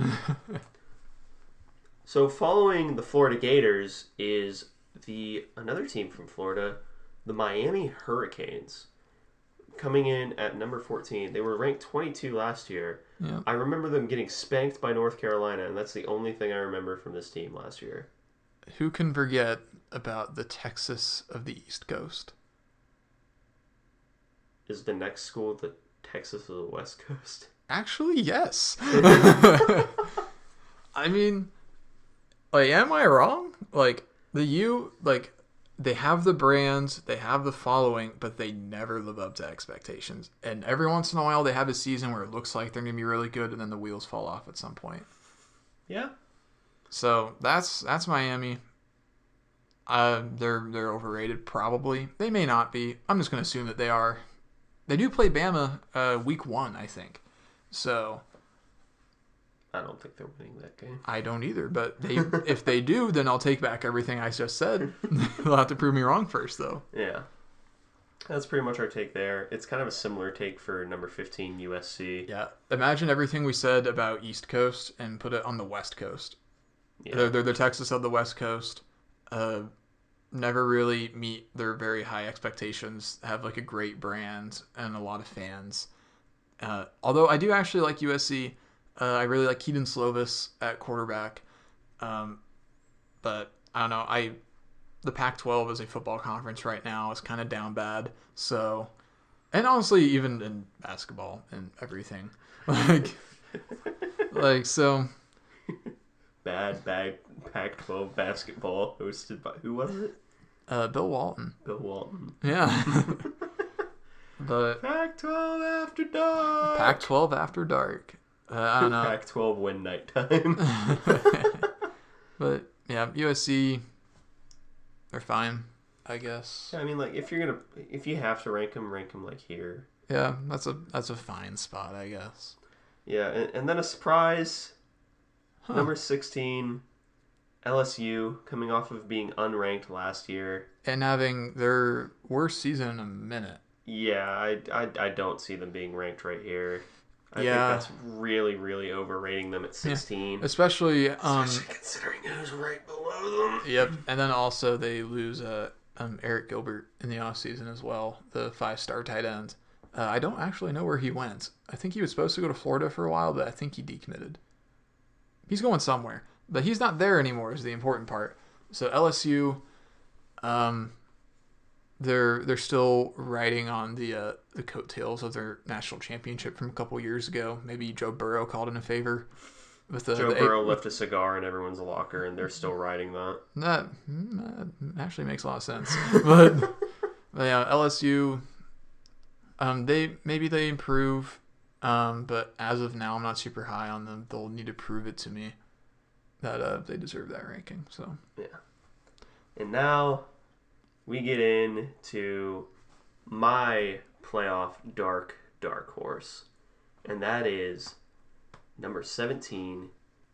A: so following the Florida Gators is the another team from Florida, the Miami Hurricanes. Coming in at number 14. They were ranked 22 last year.
B: Yeah.
A: I remember them getting spanked by North Carolina, and that's the only thing I remember from this team last year.
B: Who can forget about the Texas of the East Coast?
A: Is the next school the Texas of the West Coast?
B: Actually, yes. I mean, like, am I wrong? Like the U, like they have the brands, they have the following, but they never live up to expectations. And every once in a while, they have a season where it looks like they're gonna be really good, and then the wheels fall off at some point.
A: Yeah.
B: So that's that's Miami. Uh, they're they're overrated, probably. They may not be. I'm just gonna assume that they are. They do play Bama uh, week one, I think. So
A: I don't think they're winning that game.
B: I don't either. But they, if they do, then I'll take back everything I just said. They'll have to prove me wrong first, though.
A: Yeah. That's pretty much our take there. It's kind of a similar take for number 15 USC.
B: Yeah. Imagine everything we said about East Coast and put it on the West Coast.
A: Yeah.
B: They're, they're the Texas of the West Coast. Uh, never really meet their very high expectations. Have like a great brand and a lot of fans. Uh, although I do actually like USC. Uh, I really like Kedon Slovis at quarterback. Um, but I don't know. I the Pac-12 is a football conference right now. It's kind of down bad. So, and honestly, even in basketball and everything, like, like so.
A: Bad bag Pac-12 basketball hosted by who was it?
B: Uh, Bill Walton.
A: Bill Walton.
B: Yeah. but
A: Pac-12 after dark.
B: Pac-12 after dark. Uh, I don't know.
A: Pac-12 win night time.
B: but yeah, USC, they're fine, I guess.
A: Yeah, I mean, like if you're gonna, if you have to rank them, rank them like here.
B: Yeah, that's a that's a fine spot, I guess.
A: Yeah, and, and then a surprise,
B: Huh.
A: number sixteen, LSU coming off of being unranked last year.
B: And having their worst season in a minute.
A: Yeah, I, I, I don't see them being ranked right here. I
B: Yeah.
A: think that's really, really overrating them at 16.
B: Especially, um,
A: Especially considering who's right below them.
B: yep. And then also they lose uh, um, Arik Gilbert in the offseason as well, the five star tight end. Uh, I don't actually know where he went. I think he was supposed to go to Florida for a while, but I think he decommitted. He's going somewhere, but he's not there anymore. Is the important part. So LSU, um, they're they're still riding on the uh, the coattails of their national championship from a couple years ago. Maybe Joe Burrow called in a favor with the,
A: Joe
B: the
A: Burrow left a cigar in everyone's locker, and they're still riding that.
B: That, mm, that actually makes a lot of sense. but, but yeah, LSU, um, they maybe they improve, um, but as of now, I'm not super high on them. They'll need to prove it to me that uh, they deserve that ranking. So yeah.
A: And now we get into my playoff dark, dark horse. And that is number 17,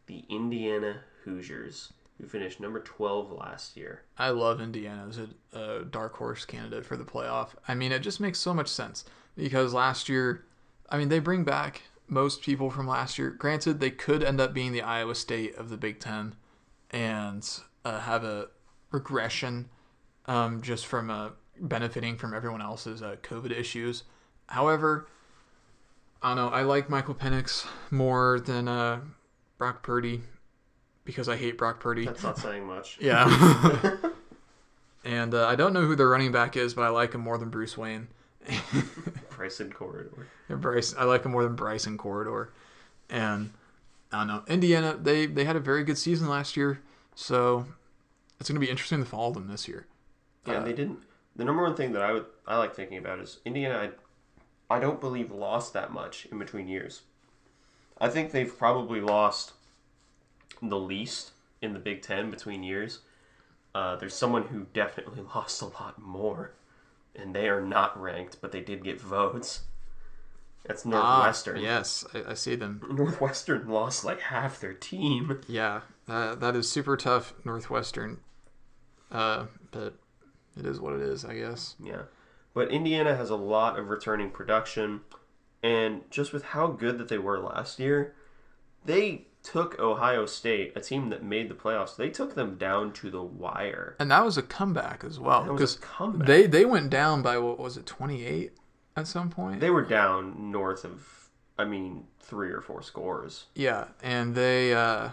A: the Indiana Hoosiers, who finished number 12 last year.
B: I love Indiana as a, a dark horse candidate for the playoff. I mean, it just makes so much sense because last year, I mean, they bring back most people from last year. Granted, they could end up being the Iowa State of the Big Ten and uh, have a regression um, just from uh, benefiting from everyone else's uh, COVID issues. However, I don't know. I like Michael Penix more than uh, Brock Purdy because I hate Brock Purdy.
A: That's not saying much.
B: Yeah. and uh, I don't know who their running back is, but I like him more than Bruce Wayne.
A: Bryson Corridor.
B: And Bryce, I like him more than Bryson Corridor. And I don't know. Indiana, they they had a very good season last year, so it's going to be interesting to follow them this year.
A: Yeah,
B: Uh,
A: they didn't. The number one thing that I would I like thinking about is Indiana. I, I don't believe lost that much in between years. I think they've probably lost the least in the Big Ten between years. Uh, there's someone who definitely lost a lot more, and they are not ranked, but they did get votes. That's Northwestern.
B: Ah, yes, I, I see them.
A: Northwestern lost like half their team.
B: Yeah, uh, that is super tough, Northwestern. Uh, but it is what it is, I guess.
A: Yeah. But Indiana has a lot of returning production. And just with how good that they were last year, they took Ohio State, a team that made the playoffs, they took them down to the wire.
B: And that was a comeback as well
A: That was
B: because
A: a comeback.
B: they they went down by what was it, twenty eight at some point.
A: They were down north of, I mean, three or four scores.
B: Yeah, and they uh,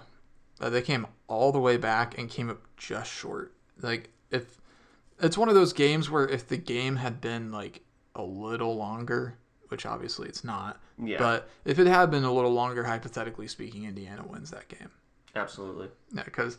B: they came all the way back and came up just short. Like if it's one of those games where if the game had been like a little longer, which obviously it's not,
A: Yeah,
B: but if it had been a little longer, hypothetically speaking, Indiana wins that game.
A: absolutely.
B: Yeah, because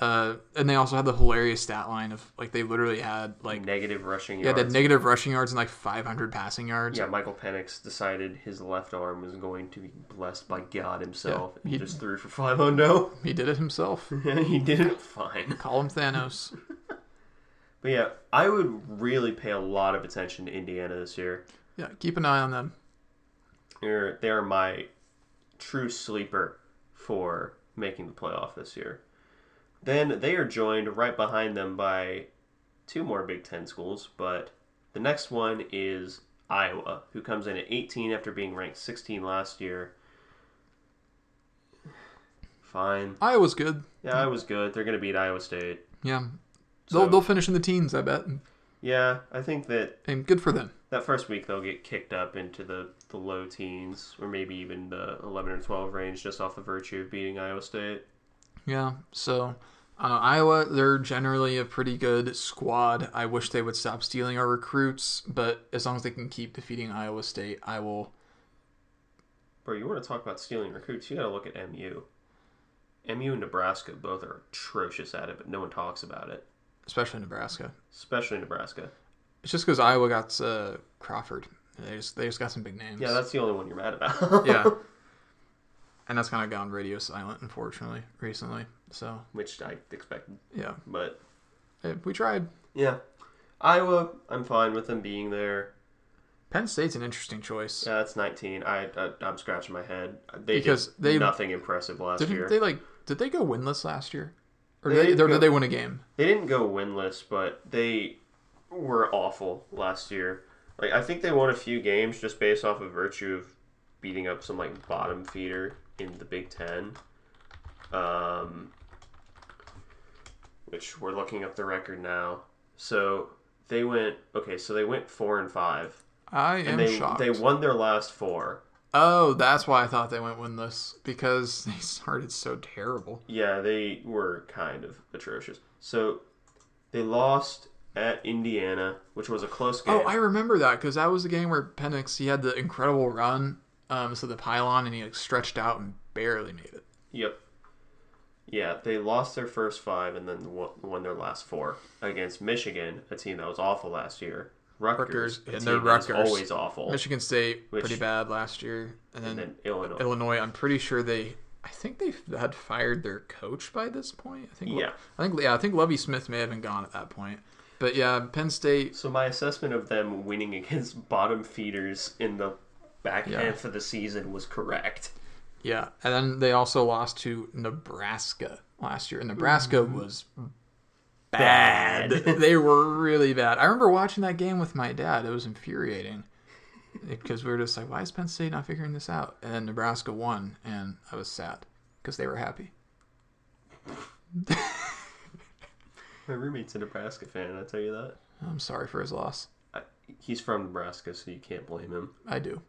B: uh, and they also had the hilarious stat line of like they literally had like
A: Negative rushing yards.
B: yeah,
A: yards.
B: they had negative rushing yards and like 500 passing yards.
A: yeah, Michael Penix decided his left arm was going to be blessed by God himself.
B: Yeah,
A: and
B: he-
A: just threw for five hundo.
B: He did it himself.
A: Yeah, he did it fine.
B: Call him Thanos.
A: But yeah, I would really pay a lot of attention to Indiana this year.
B: Yeah, keep an eye on them.
A: They're they're my true sleeper for making the playoff this year. Then they are joined right behind them by two more Big Ten schools, but the next one is Iowa, who comes in at 18 after being ranked 16 last year. Fine.
B: Iowa's good.
A: Yeah, Iowa's good. They're going to beat Iowa State.
B: Yeah. They'll they'll finish in the teens, I bet.
A: Yeah, I think that
B: And good for them.
A: that first week they'll get kicked up into the, the low teens or maybe even the 11 or 12 range just off the virtue of beating Iowa State.
B: Yeah. So I Iowa, they're generally a pretty good squad. I wish they would stop stealing our recruits, but as long as they can keep defeating Iowa State, I will.
A: Bro, you want to talk about stealing recruits? You got to look at MU. MU and Nebraska both are atrocious at it, but no one talks about it,
B: Especially Nebraska.
A: especially Nebraska.
B: It's just because Iowa got uh, Crawford. They just they just got some big names.
A: Yeah, that's the only one you're mad about.
B: yeah. And that's kind of gone radio silent, unfortunately, recently. So
A: Which I expected,
B: yeah,
A: but
B: we tried.
A: yeah. Iowa, I'm fine with them being there.
B: Penn State's an interesting choice.
A: Yeah, that's 19. I, I I'm scratching my head. They
B: Because
A: did
B: they-
A: nothing impressive last year.
B: they like? Did they go winless last year, or
A: They
B: did they, or
A: go-
B: did they win a game?
A: They didn't go winless, but they were awful last year. Like I think they won a few games just based off of virtue of beating up some like bottom feeder in the Big Ten. Um, which we're looking up the record now. So they went okay. So they went four and five,
B: I am
A: and they
B: shocked.
A: they won their last four.
B: Oh, that's why I thought they went winless because they started so terrible.
A: Yeah, they were kind of atrocious. So they lost at Indiana, which was a close game.
B: Oh, I remember that because that was the game where Penix he had the incredible run, um, so the pylon and he like stretched out and barely made it.
A: Yep. Yeah, they lost their first five and then won, won their last four against Michigan, a team that was awful last year. Rutgers,
B: Rutgers, and
A: their
B: Rutgers.
A: always awful.
B: Michigan State
A: Which-
B: pretty bad last year, and then,
A: and then Illinois.
B: Illinois. I'm pretty sure they. I think they had fired their coach by this point. I think.
A: Yeah.
B: I think yeah. I think Lovie Smith may have been gone at that point. But yeah, Penn State.
A: So my assessment of them winning against bottom feeders in the back
B: Yeah.
A: half of the season was correct.
B: Yeah, and then they also lost to Nebraska last year. And Nebraska mm-hmm. was bad. They were really bad. I remember watching that game with my dad. It was infuriating because we were just like, "Why is Penn State not figuring this out?" And then Nebraska won, and I was sad because they were happy.
A: My roommate's a Nebraska fan, I tell you that.
B: I'm sorry for his loss.
A: I, he's from Nebraska, so you can't blame him.
B: I do.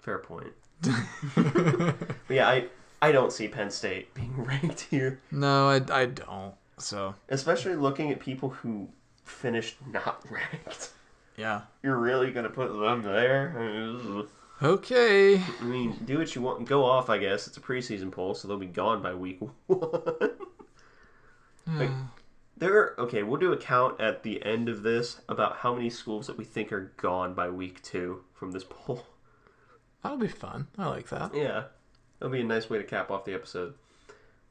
A: Fair point. But yeah, I I don't see Penn State being ranked here.
B: No, I, I don't. So
A: Especially looking at people who finished not ranked.
B: yeah.
A: You're really gonna put them there?
B: Okay.
A: I mean, do what you want. Go off, I guess. It's a preseason poll, so they'll be gone by week one. Hmm. Like, there are, okay, we'll do a count at the end of this about how many schools that we think are gone by week two from this poll.
B: That'll be fun. I like that.
A: Yeah, that'll be a nice way to cap off the episode.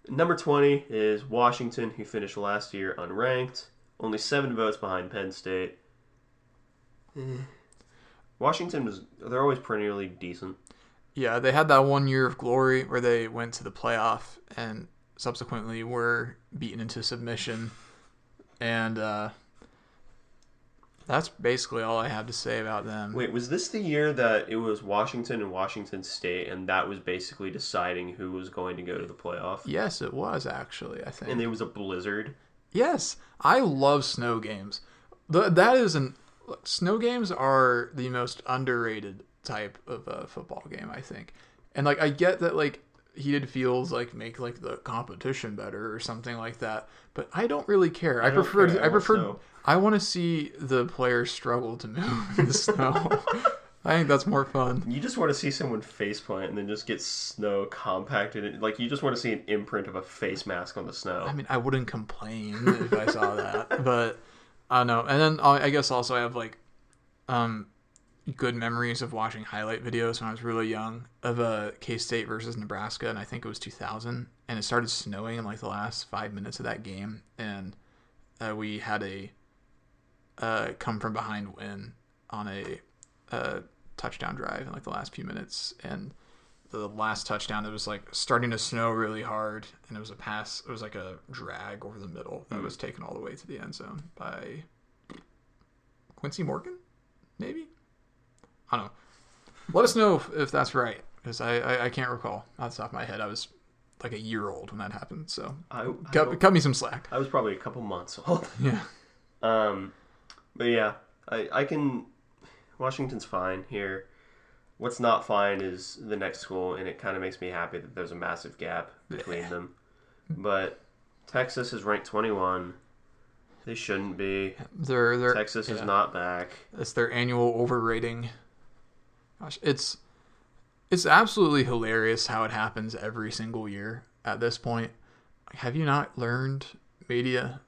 A: Number 20 is Washington, who finished last year unranked, only seven votes behind Penn State. Eh. Washington was, they're always perennially decent.
B: Yeah, they had that one year of glory where they went to the playoff and subsequently were beaten into submission. And uh, that's basically all I have to say about them.
A: Wait, was this the year that it was Washington and Washington State, and that was basically deciding who was going to go to the playoff?
B: Yes, it was actually, I think.
A: And there was a blizzard.
B: Yes, I love snow games. The, that is an look, snow games are the most underrated type of uh, football game, I think. And like I get that like heated fields like make like the competition better or something like that, but I don't really care. I,
A: don't
B: prefer.
A: I
B: I prefer
A: snow.
B: I want to see the players struggle to move in the snow. I think that's more fun.
A: You just want to see someone face plant and then just get snow compacted. Like you just want to see an imprint of a face mask on the snow.
B: I mean, I wouldn't complain if I saw that, but I don't know. And then uh, I guess also I have like um good memories of watching highlight videos when I was really young of uh, K State versus Nebraska, and I think it was 2000, and it started snowing in like the last five minutes of that game, and uh, we had a uh, come from behind win on a uh, touchdown drive in like the last few minutes, and the last touchdown it was like starting to snow really hard and it was a pass it was like a drag over the middle that was taken all the way to the end zone by quincy morgan maybe i don't know let us know if, if that's right because I, I i can't recall That's off the top of my head i was like a year old when that happened. So
A: I, I,
B: cut, cut me some slack.
A: I was probably a couple months old.
B: Yeah.
A: Um, but yeah, I, I can. Washington's fine here. What's not fine is the next school, and it kind of makes me happy that there's a massive gap between them. But Texas is ranked 21. They shouldn't be.
B: They're they're
A: Texas is not back.
B: It's their annual overrating. Gosh, it's it's absolutely hilarious how it happens every single year at this point. Have you not learned media?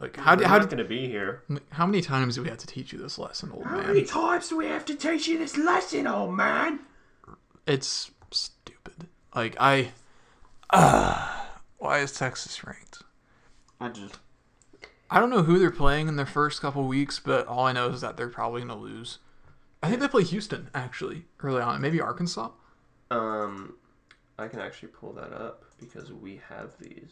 B: Like how
A: How
B: do,
A: They're
B: how
A: not
B: do,
A: going to be here.
B: how many times do we have to teach you this lesson, old man?
A: How many times do we have to teach you this lesson, old man?
B: It's stupid. Like I, uh, why is Texas ranked?
A: I just.
B: I don't know who they're playing in their first couple weeks, but all I know is that they're probably gonna lose. I think they play Houston actually early on, maybe Arkansas.
A: Um, I can actually pull that up because we have these.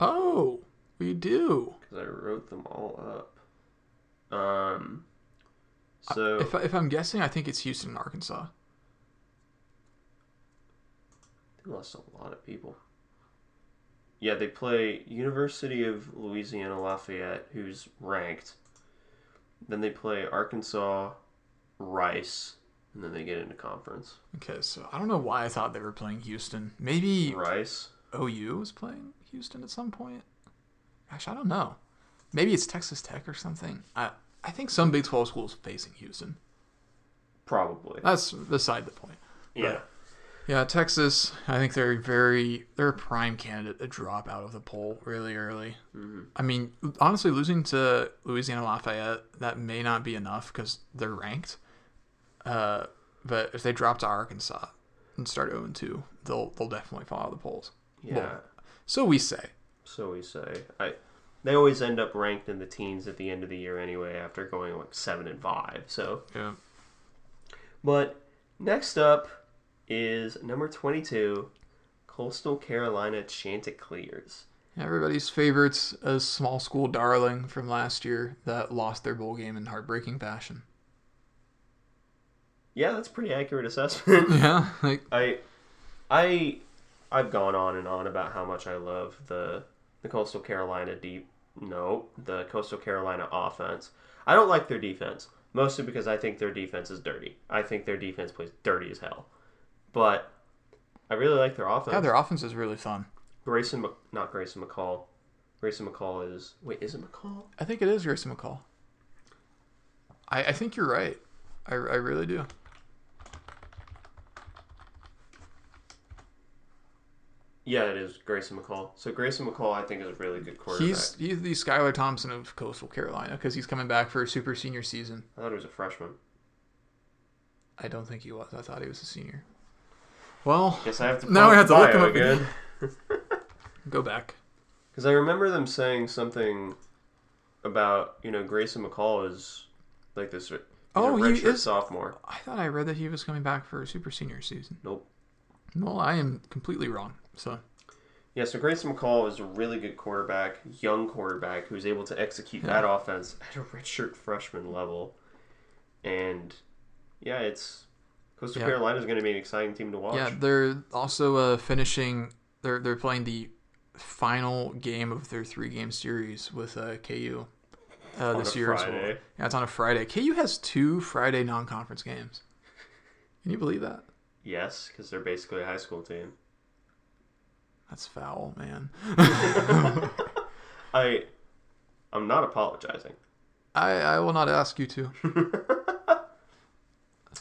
B: Oh, we do.
A: because I wrote them all up. Um, so
B: If, if I'm guessing, I think it's Houston, and Arkansas.
A: they lost a lot of people. Yeah, they play University of Louisiana Lafayette, who's ranked. Then they play Arkansas, Rice, and then they get into conference.
B: Okay, so I don't know why I thought they were playing Houston. Maybe
A: Rice.
B: OU was playing Houston at some point. Gosh, I don't know. Maybe it's Texas Tech or something. I I think some Big 12 schools facing Houston.
A: Probably.
B: That's beside the point.
A: yeah.
B: Yeah, Texas. I think they're very they're a prime candidate to drop out of the poll really early. I mean, honestly, losing to Louisiana Lafayette that may not be enough because they're ranked. Uh, but if they drop to Arkansas and start 0 2, they'll they'll definitely fall out of the polls.
A: Yeah.
B: Well- So we say.
A: So we say. I. They always end up ranked in the teens at the end of the year anyway, after going like seven and five. So
B: Yeah.
A: But next up is number 22, Coastal Carolina Chanticleers.
B: Everybody's favorites, a small school darling from last year that lost their bowl game in heartbreaking fashion.
A: Yeah, that's a pretty accurate assessment.
B: Yeah, like
A: I, I, I've gone on and on about how much I love the the Coastal Carolina deep. No, the Coastal Carolina offense. I don't like their defense mostly because I think their defense is dirty. I think their defense plays dirty as hell. But I really like their offense.
B: yeah, their offense is really fun.
A: Grayson, not Grayson McCall. Grayson McCall is wait, is it McCall?
B: I think it is Grayson McCall. I, I think you're right. I, I really do.
A: Yeah, it is Grayson McCall. So Grayson McCall, I think, is a really good quarterback.
B: He's he's the Skylar Thompson of Coastal Carolina because he's coming back for a super senior season.
A: I thought he was a freshman.
B: I don't think he was. I thought he was a senior. Well,
A: Guess I have to.
B: Now I have to look him up
A: again
B: go back.
A: because I remember them saying something about you know Grayson McCall is like this.
B: Oh, he is-
A: sophomore.
B: I thought I read that he was coming back for a super senior season.
A: Nope.
B: Well, I am completely wrong. So
A: Yeah, so Grayson McCall is a really good quarterback, young quarterback who's able to execute that offense at a redshirt freshman level, and yeah, it's Coastal
B: Yeah.
A: Carolina is going to be an exciting team to watch.
B: yeah, they're also uh, finishing. They're they're playing the final game of their three game series with uh, KU uh, this year as well. Yeah, it's on a Friday. KU has two Friday non conference games. Can you believe that?
A: Yes, because they're basically a high school team.
B: That's foul, man.
A: I, I'm not apologizing,
B: I, I will not ask you to.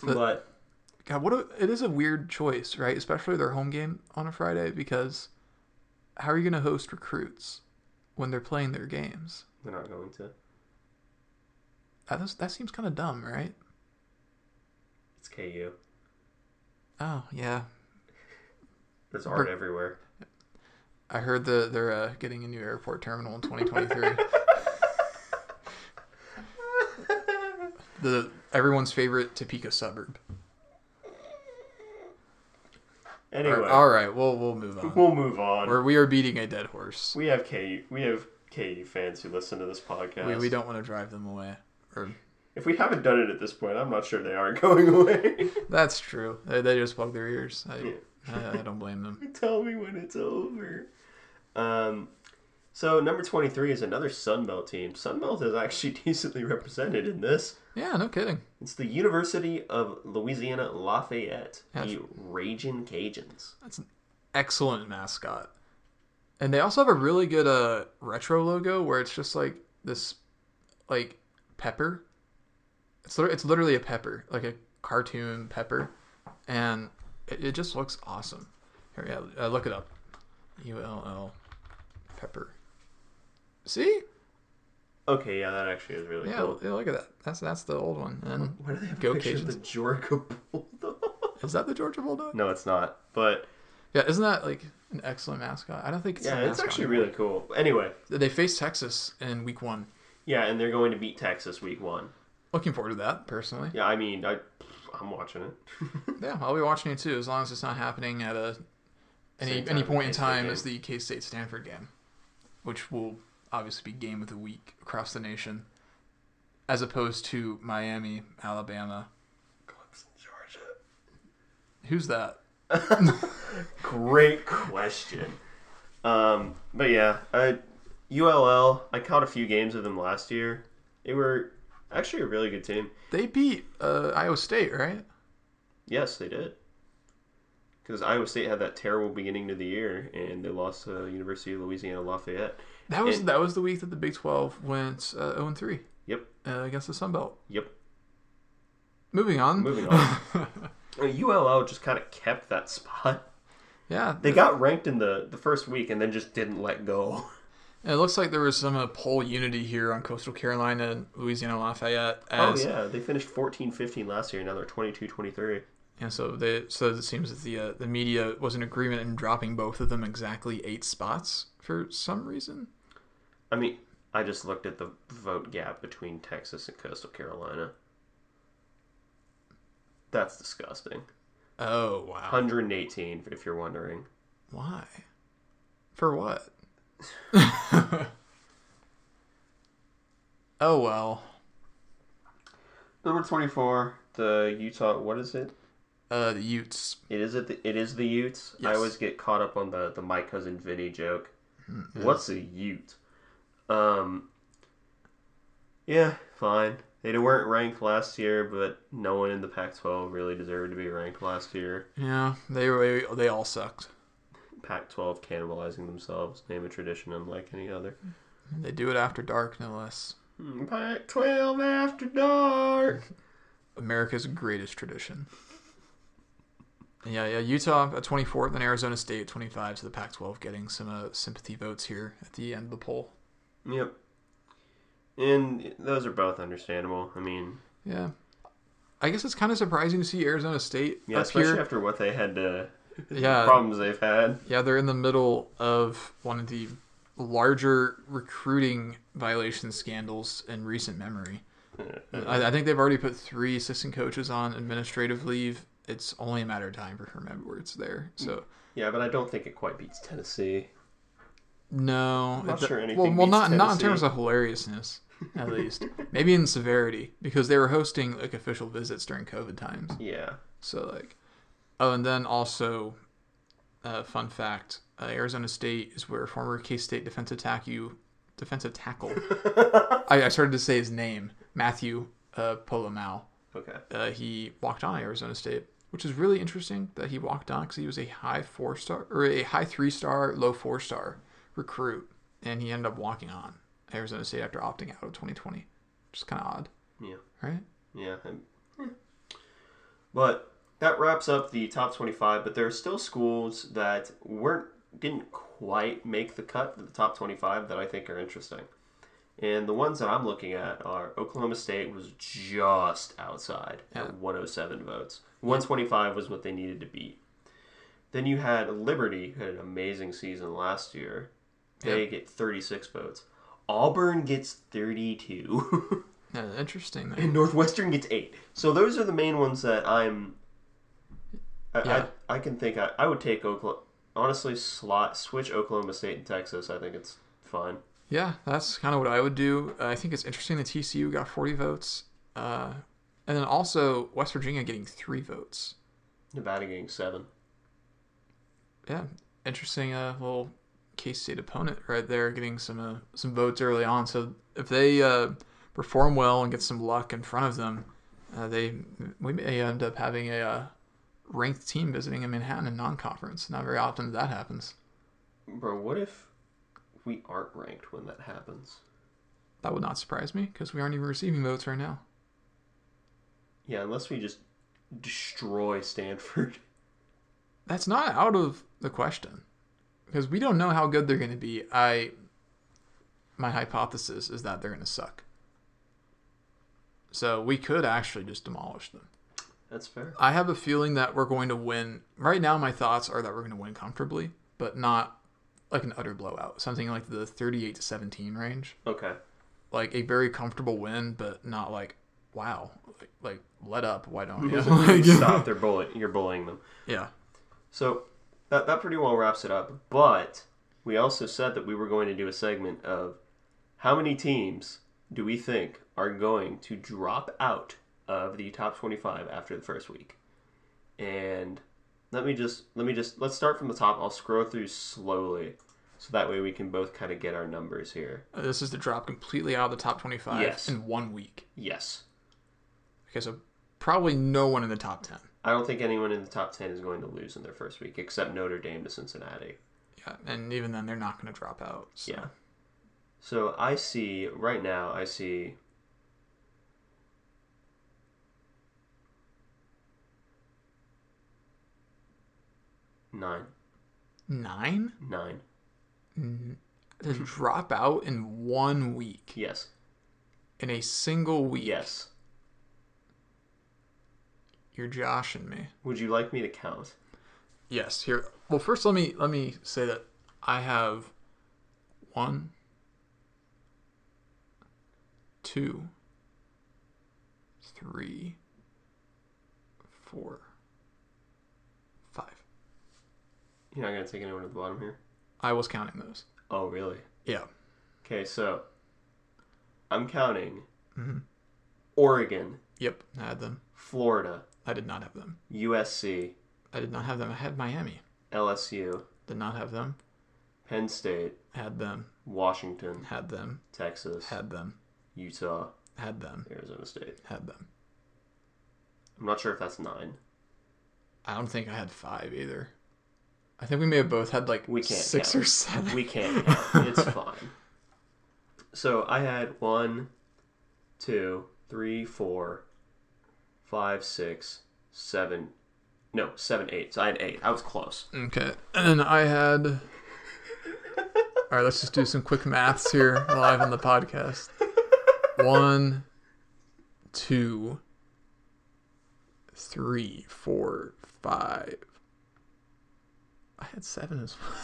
B: But-
A: but
B: God, what a, it is a weird choice, right? Especially their home game on a Friday because how are you going to host recruits when they're playing their games?
A: they're not going to.
B: That is, that seems kind of dumb, right?
A: It's KU.
B: Oh yeah,
A: There's art
B: Bert-
A: everywhere.
B: I heard that they're uh, getting a new airport terminal in 2023. the everyone's favorite Topeka suburb.
A: Anyway,
B: All right, well we'll move on.
A: we'll move on.
B: We're, we are beating a dead horse.
A: we have KU. We have KU fans who listen to this podcast.
B: We, we don't want to drive them away. Or
A: If we haven't done it at this point, I'm not sure they aren't going away.
B: that's true. They, they just plug their ears. I,
A: Yeah.
B: I, I don't blame them.
A: Tell me when it's over. Um, so number 23 is another Sunbelt team. Sunbelt is actually decently represented in this.
B: Yeah, no kidding.
A: It's the University of Louisiana Lafayette, the Raging Cajuns.
B: That's an excellent mascot. And they also have a really good uh retro logo where it's just like this like pepper. It's it's literally a pepper, like a cartoon pepper, and it, it just looks awesome. Here, yeah, uh, look it up. U L L pepper. See?
A: Okay, yeah, that actually is really
B: Yeah,
A: cool.
B: yeah, look at that. That's that's the old one. And
A: Why do they have
B: Go Cajuns.
A: the Georgia Bulldog?
B: is that the Georgia Bulldog?
A: no, it's not. But
B: Yeah, isn't that like an excellent mascot? I don't think it's
A: yeah, it's actually
B: anymore.
A: really cool. Anyway,
B: They face Texas in week one.
A: yeah, and they're going to beat Texas week one.
B: Looking forward to that personally.
A: Yeah, I mean, I, I'm watching it.
B: Yeah, I'll be watching it too, as long as it's not happening at a any any point in time as the K State Stanford game, which will obviously be game of the week across the nation, as opposed to Miami, Alabama.
A: Clemson, Georgia.
B: Who's that?
A: Great question. Um, but yeah, I, ULL. I caught a few games of them last year. They were actually a really good team.
B: They beat uh, Iowa State, right?
A: Yes, they did. Because Iowa State had that terrible beginning to the year, and they lost to University of Louisiana Lafayette.
B: That was
A: And-
B: that was the week that the Big Twelve went uh, zero and three
A: Yep.
B: uh, against the Sun Belt.
A: Yep.
B: Moving on.
A: Moving on. Uh, ULL just kind of kept that spot.
B: yeah,
A: They got ranked in the, the first week and then just didn't let go.
B: And it looks like there was some uh, poll unity here on Coastal Carolina and Louisiana Lafayette.
A: Oh, yeah. They finished 14 15 last year. Now they're 22 23.
B: And so they so it seems that the uh, the media was in agreement in dropping both of them exactly eight spots for some reason.
A: I mean, I just looked at the vote gap between Texas and Coastal Carolina. That's disgusting.
B: Oh wow!
A: 118, if you're wondering.
B: Why? For what? oh well.
A: Number 24, the Utah. What is it?
B: Uh, the Utes.
A: It is it. The, it is the Utes. I always get caught up on the the my cousin Vinny joke.
B: Mm-hmm.
A: What's a Ute? Um. Yeah, fine. They weren't ranked last year, but no one in the Pac-12 really deserved to be ranked last year.
B: Yeah, they were. They all sucked.
A: Pac-12 cannibalizing themselves. Name a tradition unlike any other.
B: They do it after dark, no less.
A: Hmm, Pac-12 after dark.
B: America's greatest tradition. Yeah, yeah. Utah at 24th and Arizona State at 25 to the Pac-12, getting some uh, sympathy votes here at the end of the poll.
A: Yep. And those are both understandable. I mean,
B: Yeah, I guess it's kind of surprising to see Arizona State
A: yeah, especially
B: here.
A: after what they had to,
B: Yeah.
A: problems they've had.
B: Yeah, they're in the middle of one of the larger recruiting violation scandals in recent memory. I, I think they've already put three assistant coaches on administrative leave. It's only a matter of time for Herm Edwards there. So
A: Yeah, but I don't think it quite beats Tennessee.
B: no,
A: Not
B: it-
A: sure anything
B: well, well, not not in terms of hilariousness, at least. Maybe in severity because they were hosting like official visits during COVID times.
A: Yeah.
B: So like, oh, and then also, uh, fun fact: uh, Arizona State is where former K State defensive tackle, defensive tackle. I, I started to say his name, Matthew uh, Polomau.
A: Okay.
B: Uh, he walked on Arizona State, which is really interesting that he walked on because he was a high four star or a high three star, low four star recruit, and he ended up walking on Arizona State after opting out of 2020, which is kind of odd,
A: Yeah.
B: right?
A: Yeah. yeah. But that wraps up the top 25, but there are still schools that weren't didn't quite make the cut to the top 25 that I think are interesting. And the ones that I'm looking at are Oklahoma State was just outside
B: Yeah.
A: at 107 votes. 125 was what they needed to beat. Then you had Liberty, who had an amazing season last year. They get 36 votes. Auburn gets 32.
B: Yeah, interesting. There.
A: and Northwestern gets eight. So those are the main ones that I'm. I,
B: Yeah.
A: I, I can think I, I would take Oklahoma. Honestly, slot switch Oklahoma State and Texas. I think it's fine.
B: Yeah, that's kind of what I would do. I think it's interesting that TCU got 40 votes. Uh, and then also West Virginia getting three votes.
A: Nevada getting seven.
B: yeah, interesting uh, little K State opponent right there, getting some uh, some votes early on. So if they uh, perform well and get some luck in front of them, uh, they we may end up having a uh, ranked team visiting in Manhattan in non-conference. Not very often that happens.
A: Bro, what if we aren't ranked when that happens?
B: That would not surprise me because we aren't even receiving votes right now.
A: Yeah, unless we just destroy Stanford.
B: That's not out of the question because we don't know how good they're going to be. I my hypothesis is that they're going to suck. So we could actually just demolish them.
A: That's fair.
B: I have a feeling that we're going to win. Right now, my thoughts are that we're going to win comfortably, but not like an utter blowout. Something like the 38 to 17 range.
A: Okay.
B: Like a very comfortable win, but not like, wow, like, like let up. Why don't you?
A: Stop. They're bullying. You're bullying them.
B: Yeah.
A: So that that pretty well wraps it up. But we also said that we were going to do a segment of how many teams do we think are going to drop out of the top 25 after the first week. And let me just let me just let's start from the top. I'll scroll through slowly so that way we can both kind of get our numbers here.
B: Uh, This is to drop completely out of the top 25
A: Yes.
B: in one week.
A: Yes.
B: Okay, so probably no one in the top 10.
A: I don't think anyone in the top 10 is going to lose in their first week except Notre Dame to Cincinnati.
B: Yeah, and even then, they're not going to drop out. So.
A: Yeah. So I see right now. I see. Nine.
B: Nine
A: Nine. Mm-hmm.
B: to drop out in one week,
A: Yes.
B: in a single week.
A: Yes.
B: You're joshing me.
A: Would you like me to count?
B: Yes. Here. Well, first, let me let me say that I have one, two, three, four, five.
A: You're not gonna take anyone at the bottom here.
B: I was counting those.
A: Oh, really?
B: Yeah.
A: Okay, so I'm counting.
B: Mhm.
A: Oregon,
B: Yep. I had them.
A: Florida,
B: I did not have them.
A: USC,
B: I did not have them. I had Miami.
A: LSU,
B: Did not have them.
A: Penn State,
B: Had them.
A: Washington,
B: Had them.
A: Texas,
B: Had them.
A: Utah,
B: Had them.
A: Arizona State.
B: Had them.
A: I'm not sure if that's nine.
B: I don't think I had five either. I think we may have both had like
A: We can't
B: six
A: count.
B: or seven.
A: We can't count. It's fine. So I had one, two, three, four, five, six, seven. No, seven, eight. So I had eight. I was close.
B: Okay. And I had. All right, let's just do some quick maths here live on the podcast. One, two, three, four, five. I had seven as well.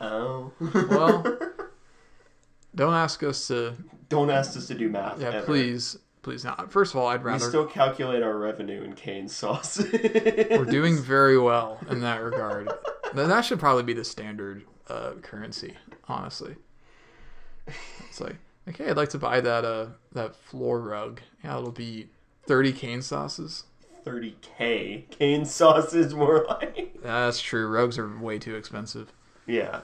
A: Oh.
B: well. Don't ask us to.
A: Don't ask us to do math.
B: Yeah,
A: ever.
B: please, please not. First of all, I'd rather.
A: We still calculate our revenue in cane sauce.
B: We're doing very well in that regard. That should probably be the standard uh, currency, honestly. It's like, okay, I'd like to buy that uh that floor rug. Yeah, it'll be thirty cane sauces.
A: 30k. Cane sauce is more like.
B: That's true. Rugs are way too expensive.
A: Yeah.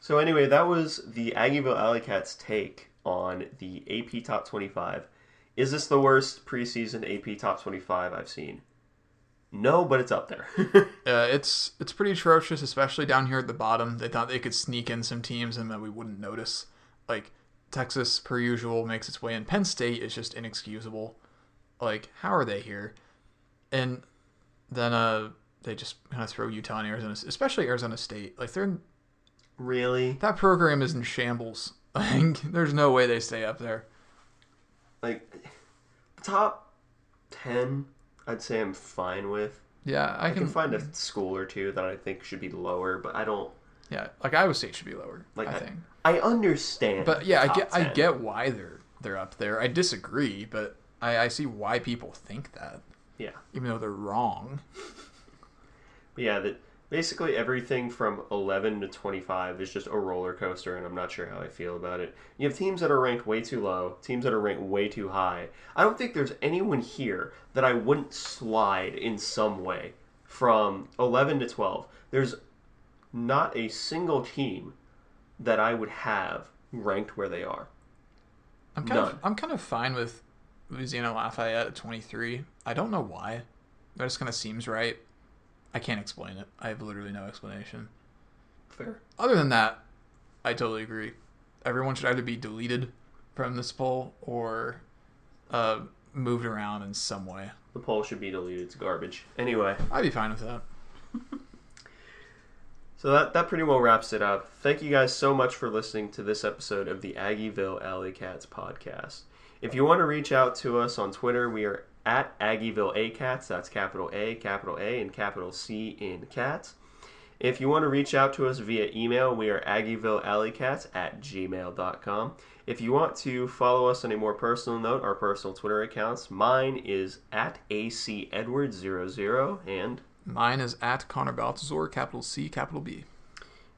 A: So anyway, that was the Aggieville Alley Cats take on the AP Top 25. Is this the worst preseason AP Top 25 I've seen? No, but it's up there.
B: Uh, it's it's pretty atrocious, especially down here at the bottom. They thought they could sneak in some teams and that we wouldn't notice. Like Texas, per usual, makes its way in. Penn State is just inexcusable. Like, how are they here? And then uh, they just kind of throw Utah and Arizona, especially Arizona State. Like they're in,
A: really?
B: that program is in shambles. Like, there's no way they stay up there.
A: Like, the top 10, I'd say I'm fine with.
B: Yeah, I
A: I
B: can.
A: can find a school or two that I think should be lower, but I don't.
B: yeah, like Iowa State should be lower.
A: Like,
B: I
A: I-
B: think.
A: I understand.
B: But yeah, I get I get why they're they're up there. I disagree, but I, I see why people think that,
A: Yeah.
B: even though they're wrong.
A: But yeah, that basically everything from 11 to 25 is just a roller coaster, and I'm not sure how I feel about it. You have teams that are ranked way too low, teams that are ranked way too high. I don't think there's anyone here that I wouldn't slide in some way from 11 to 12, there's not a single team that I would have ranked where they are.
B: I'm kind of
A: None.
B: I'm kind of fine with Louisiana Lafayette at 23. I don't know why. That just kind of seems right. I can't explain it. I have literally no explanation.
A: Fair.
B: Other than that, I totally agree. Everyone should either be deleted from this poll or uh, moved around in some way.
A: The poll should be deleted. It's garbage. Anyway,
B: I'd be fine with that.
A: so that, that pretty well wraps it up. Thank you guys so much for listening to this episode of the Aggieville Alley Cats podcast. If you want to reach out to us on Twitter, we are at Aggieville ACats. That's capital A, capital A, and capital C in cats. If you want to reach out to us via email, we are AggievilleAlleyCats at gmail.com. If you want to follow us on a more personal note, our personal Twitter accounts, mine is at ACEdwards00 and
B: Mine is at Connor Baltazar, capital C, capital B.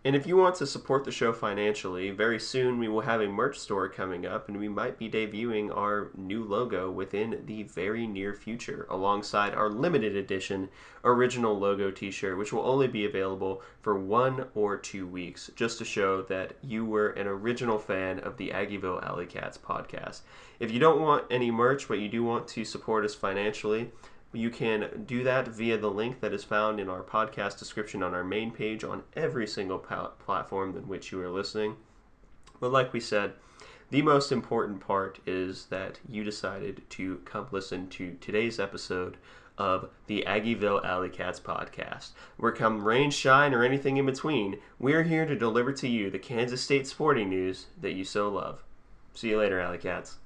A: And if you want to support the show financially, very soon we will have a merch store coming up and we might be debuting our new logo within the very near future alongside our limited edition original logo t shirt, which will only be available for one or two weeks just to show that you were an original fan of the Aggieville Alley Cats podcast. If you don't want any merch, but you do want to support us financially, you can do that via the link that is found in our podcast description on our main page on every single platform in which you are listening. But like we said, the most important part is that you decided to come listen to today's episode of the Aggieville Alley Cats podcast. Where come rain, shine, or anything in between, we're here to deliver to you the Kansas State sporting news that you so love. See you later, Alley Cats.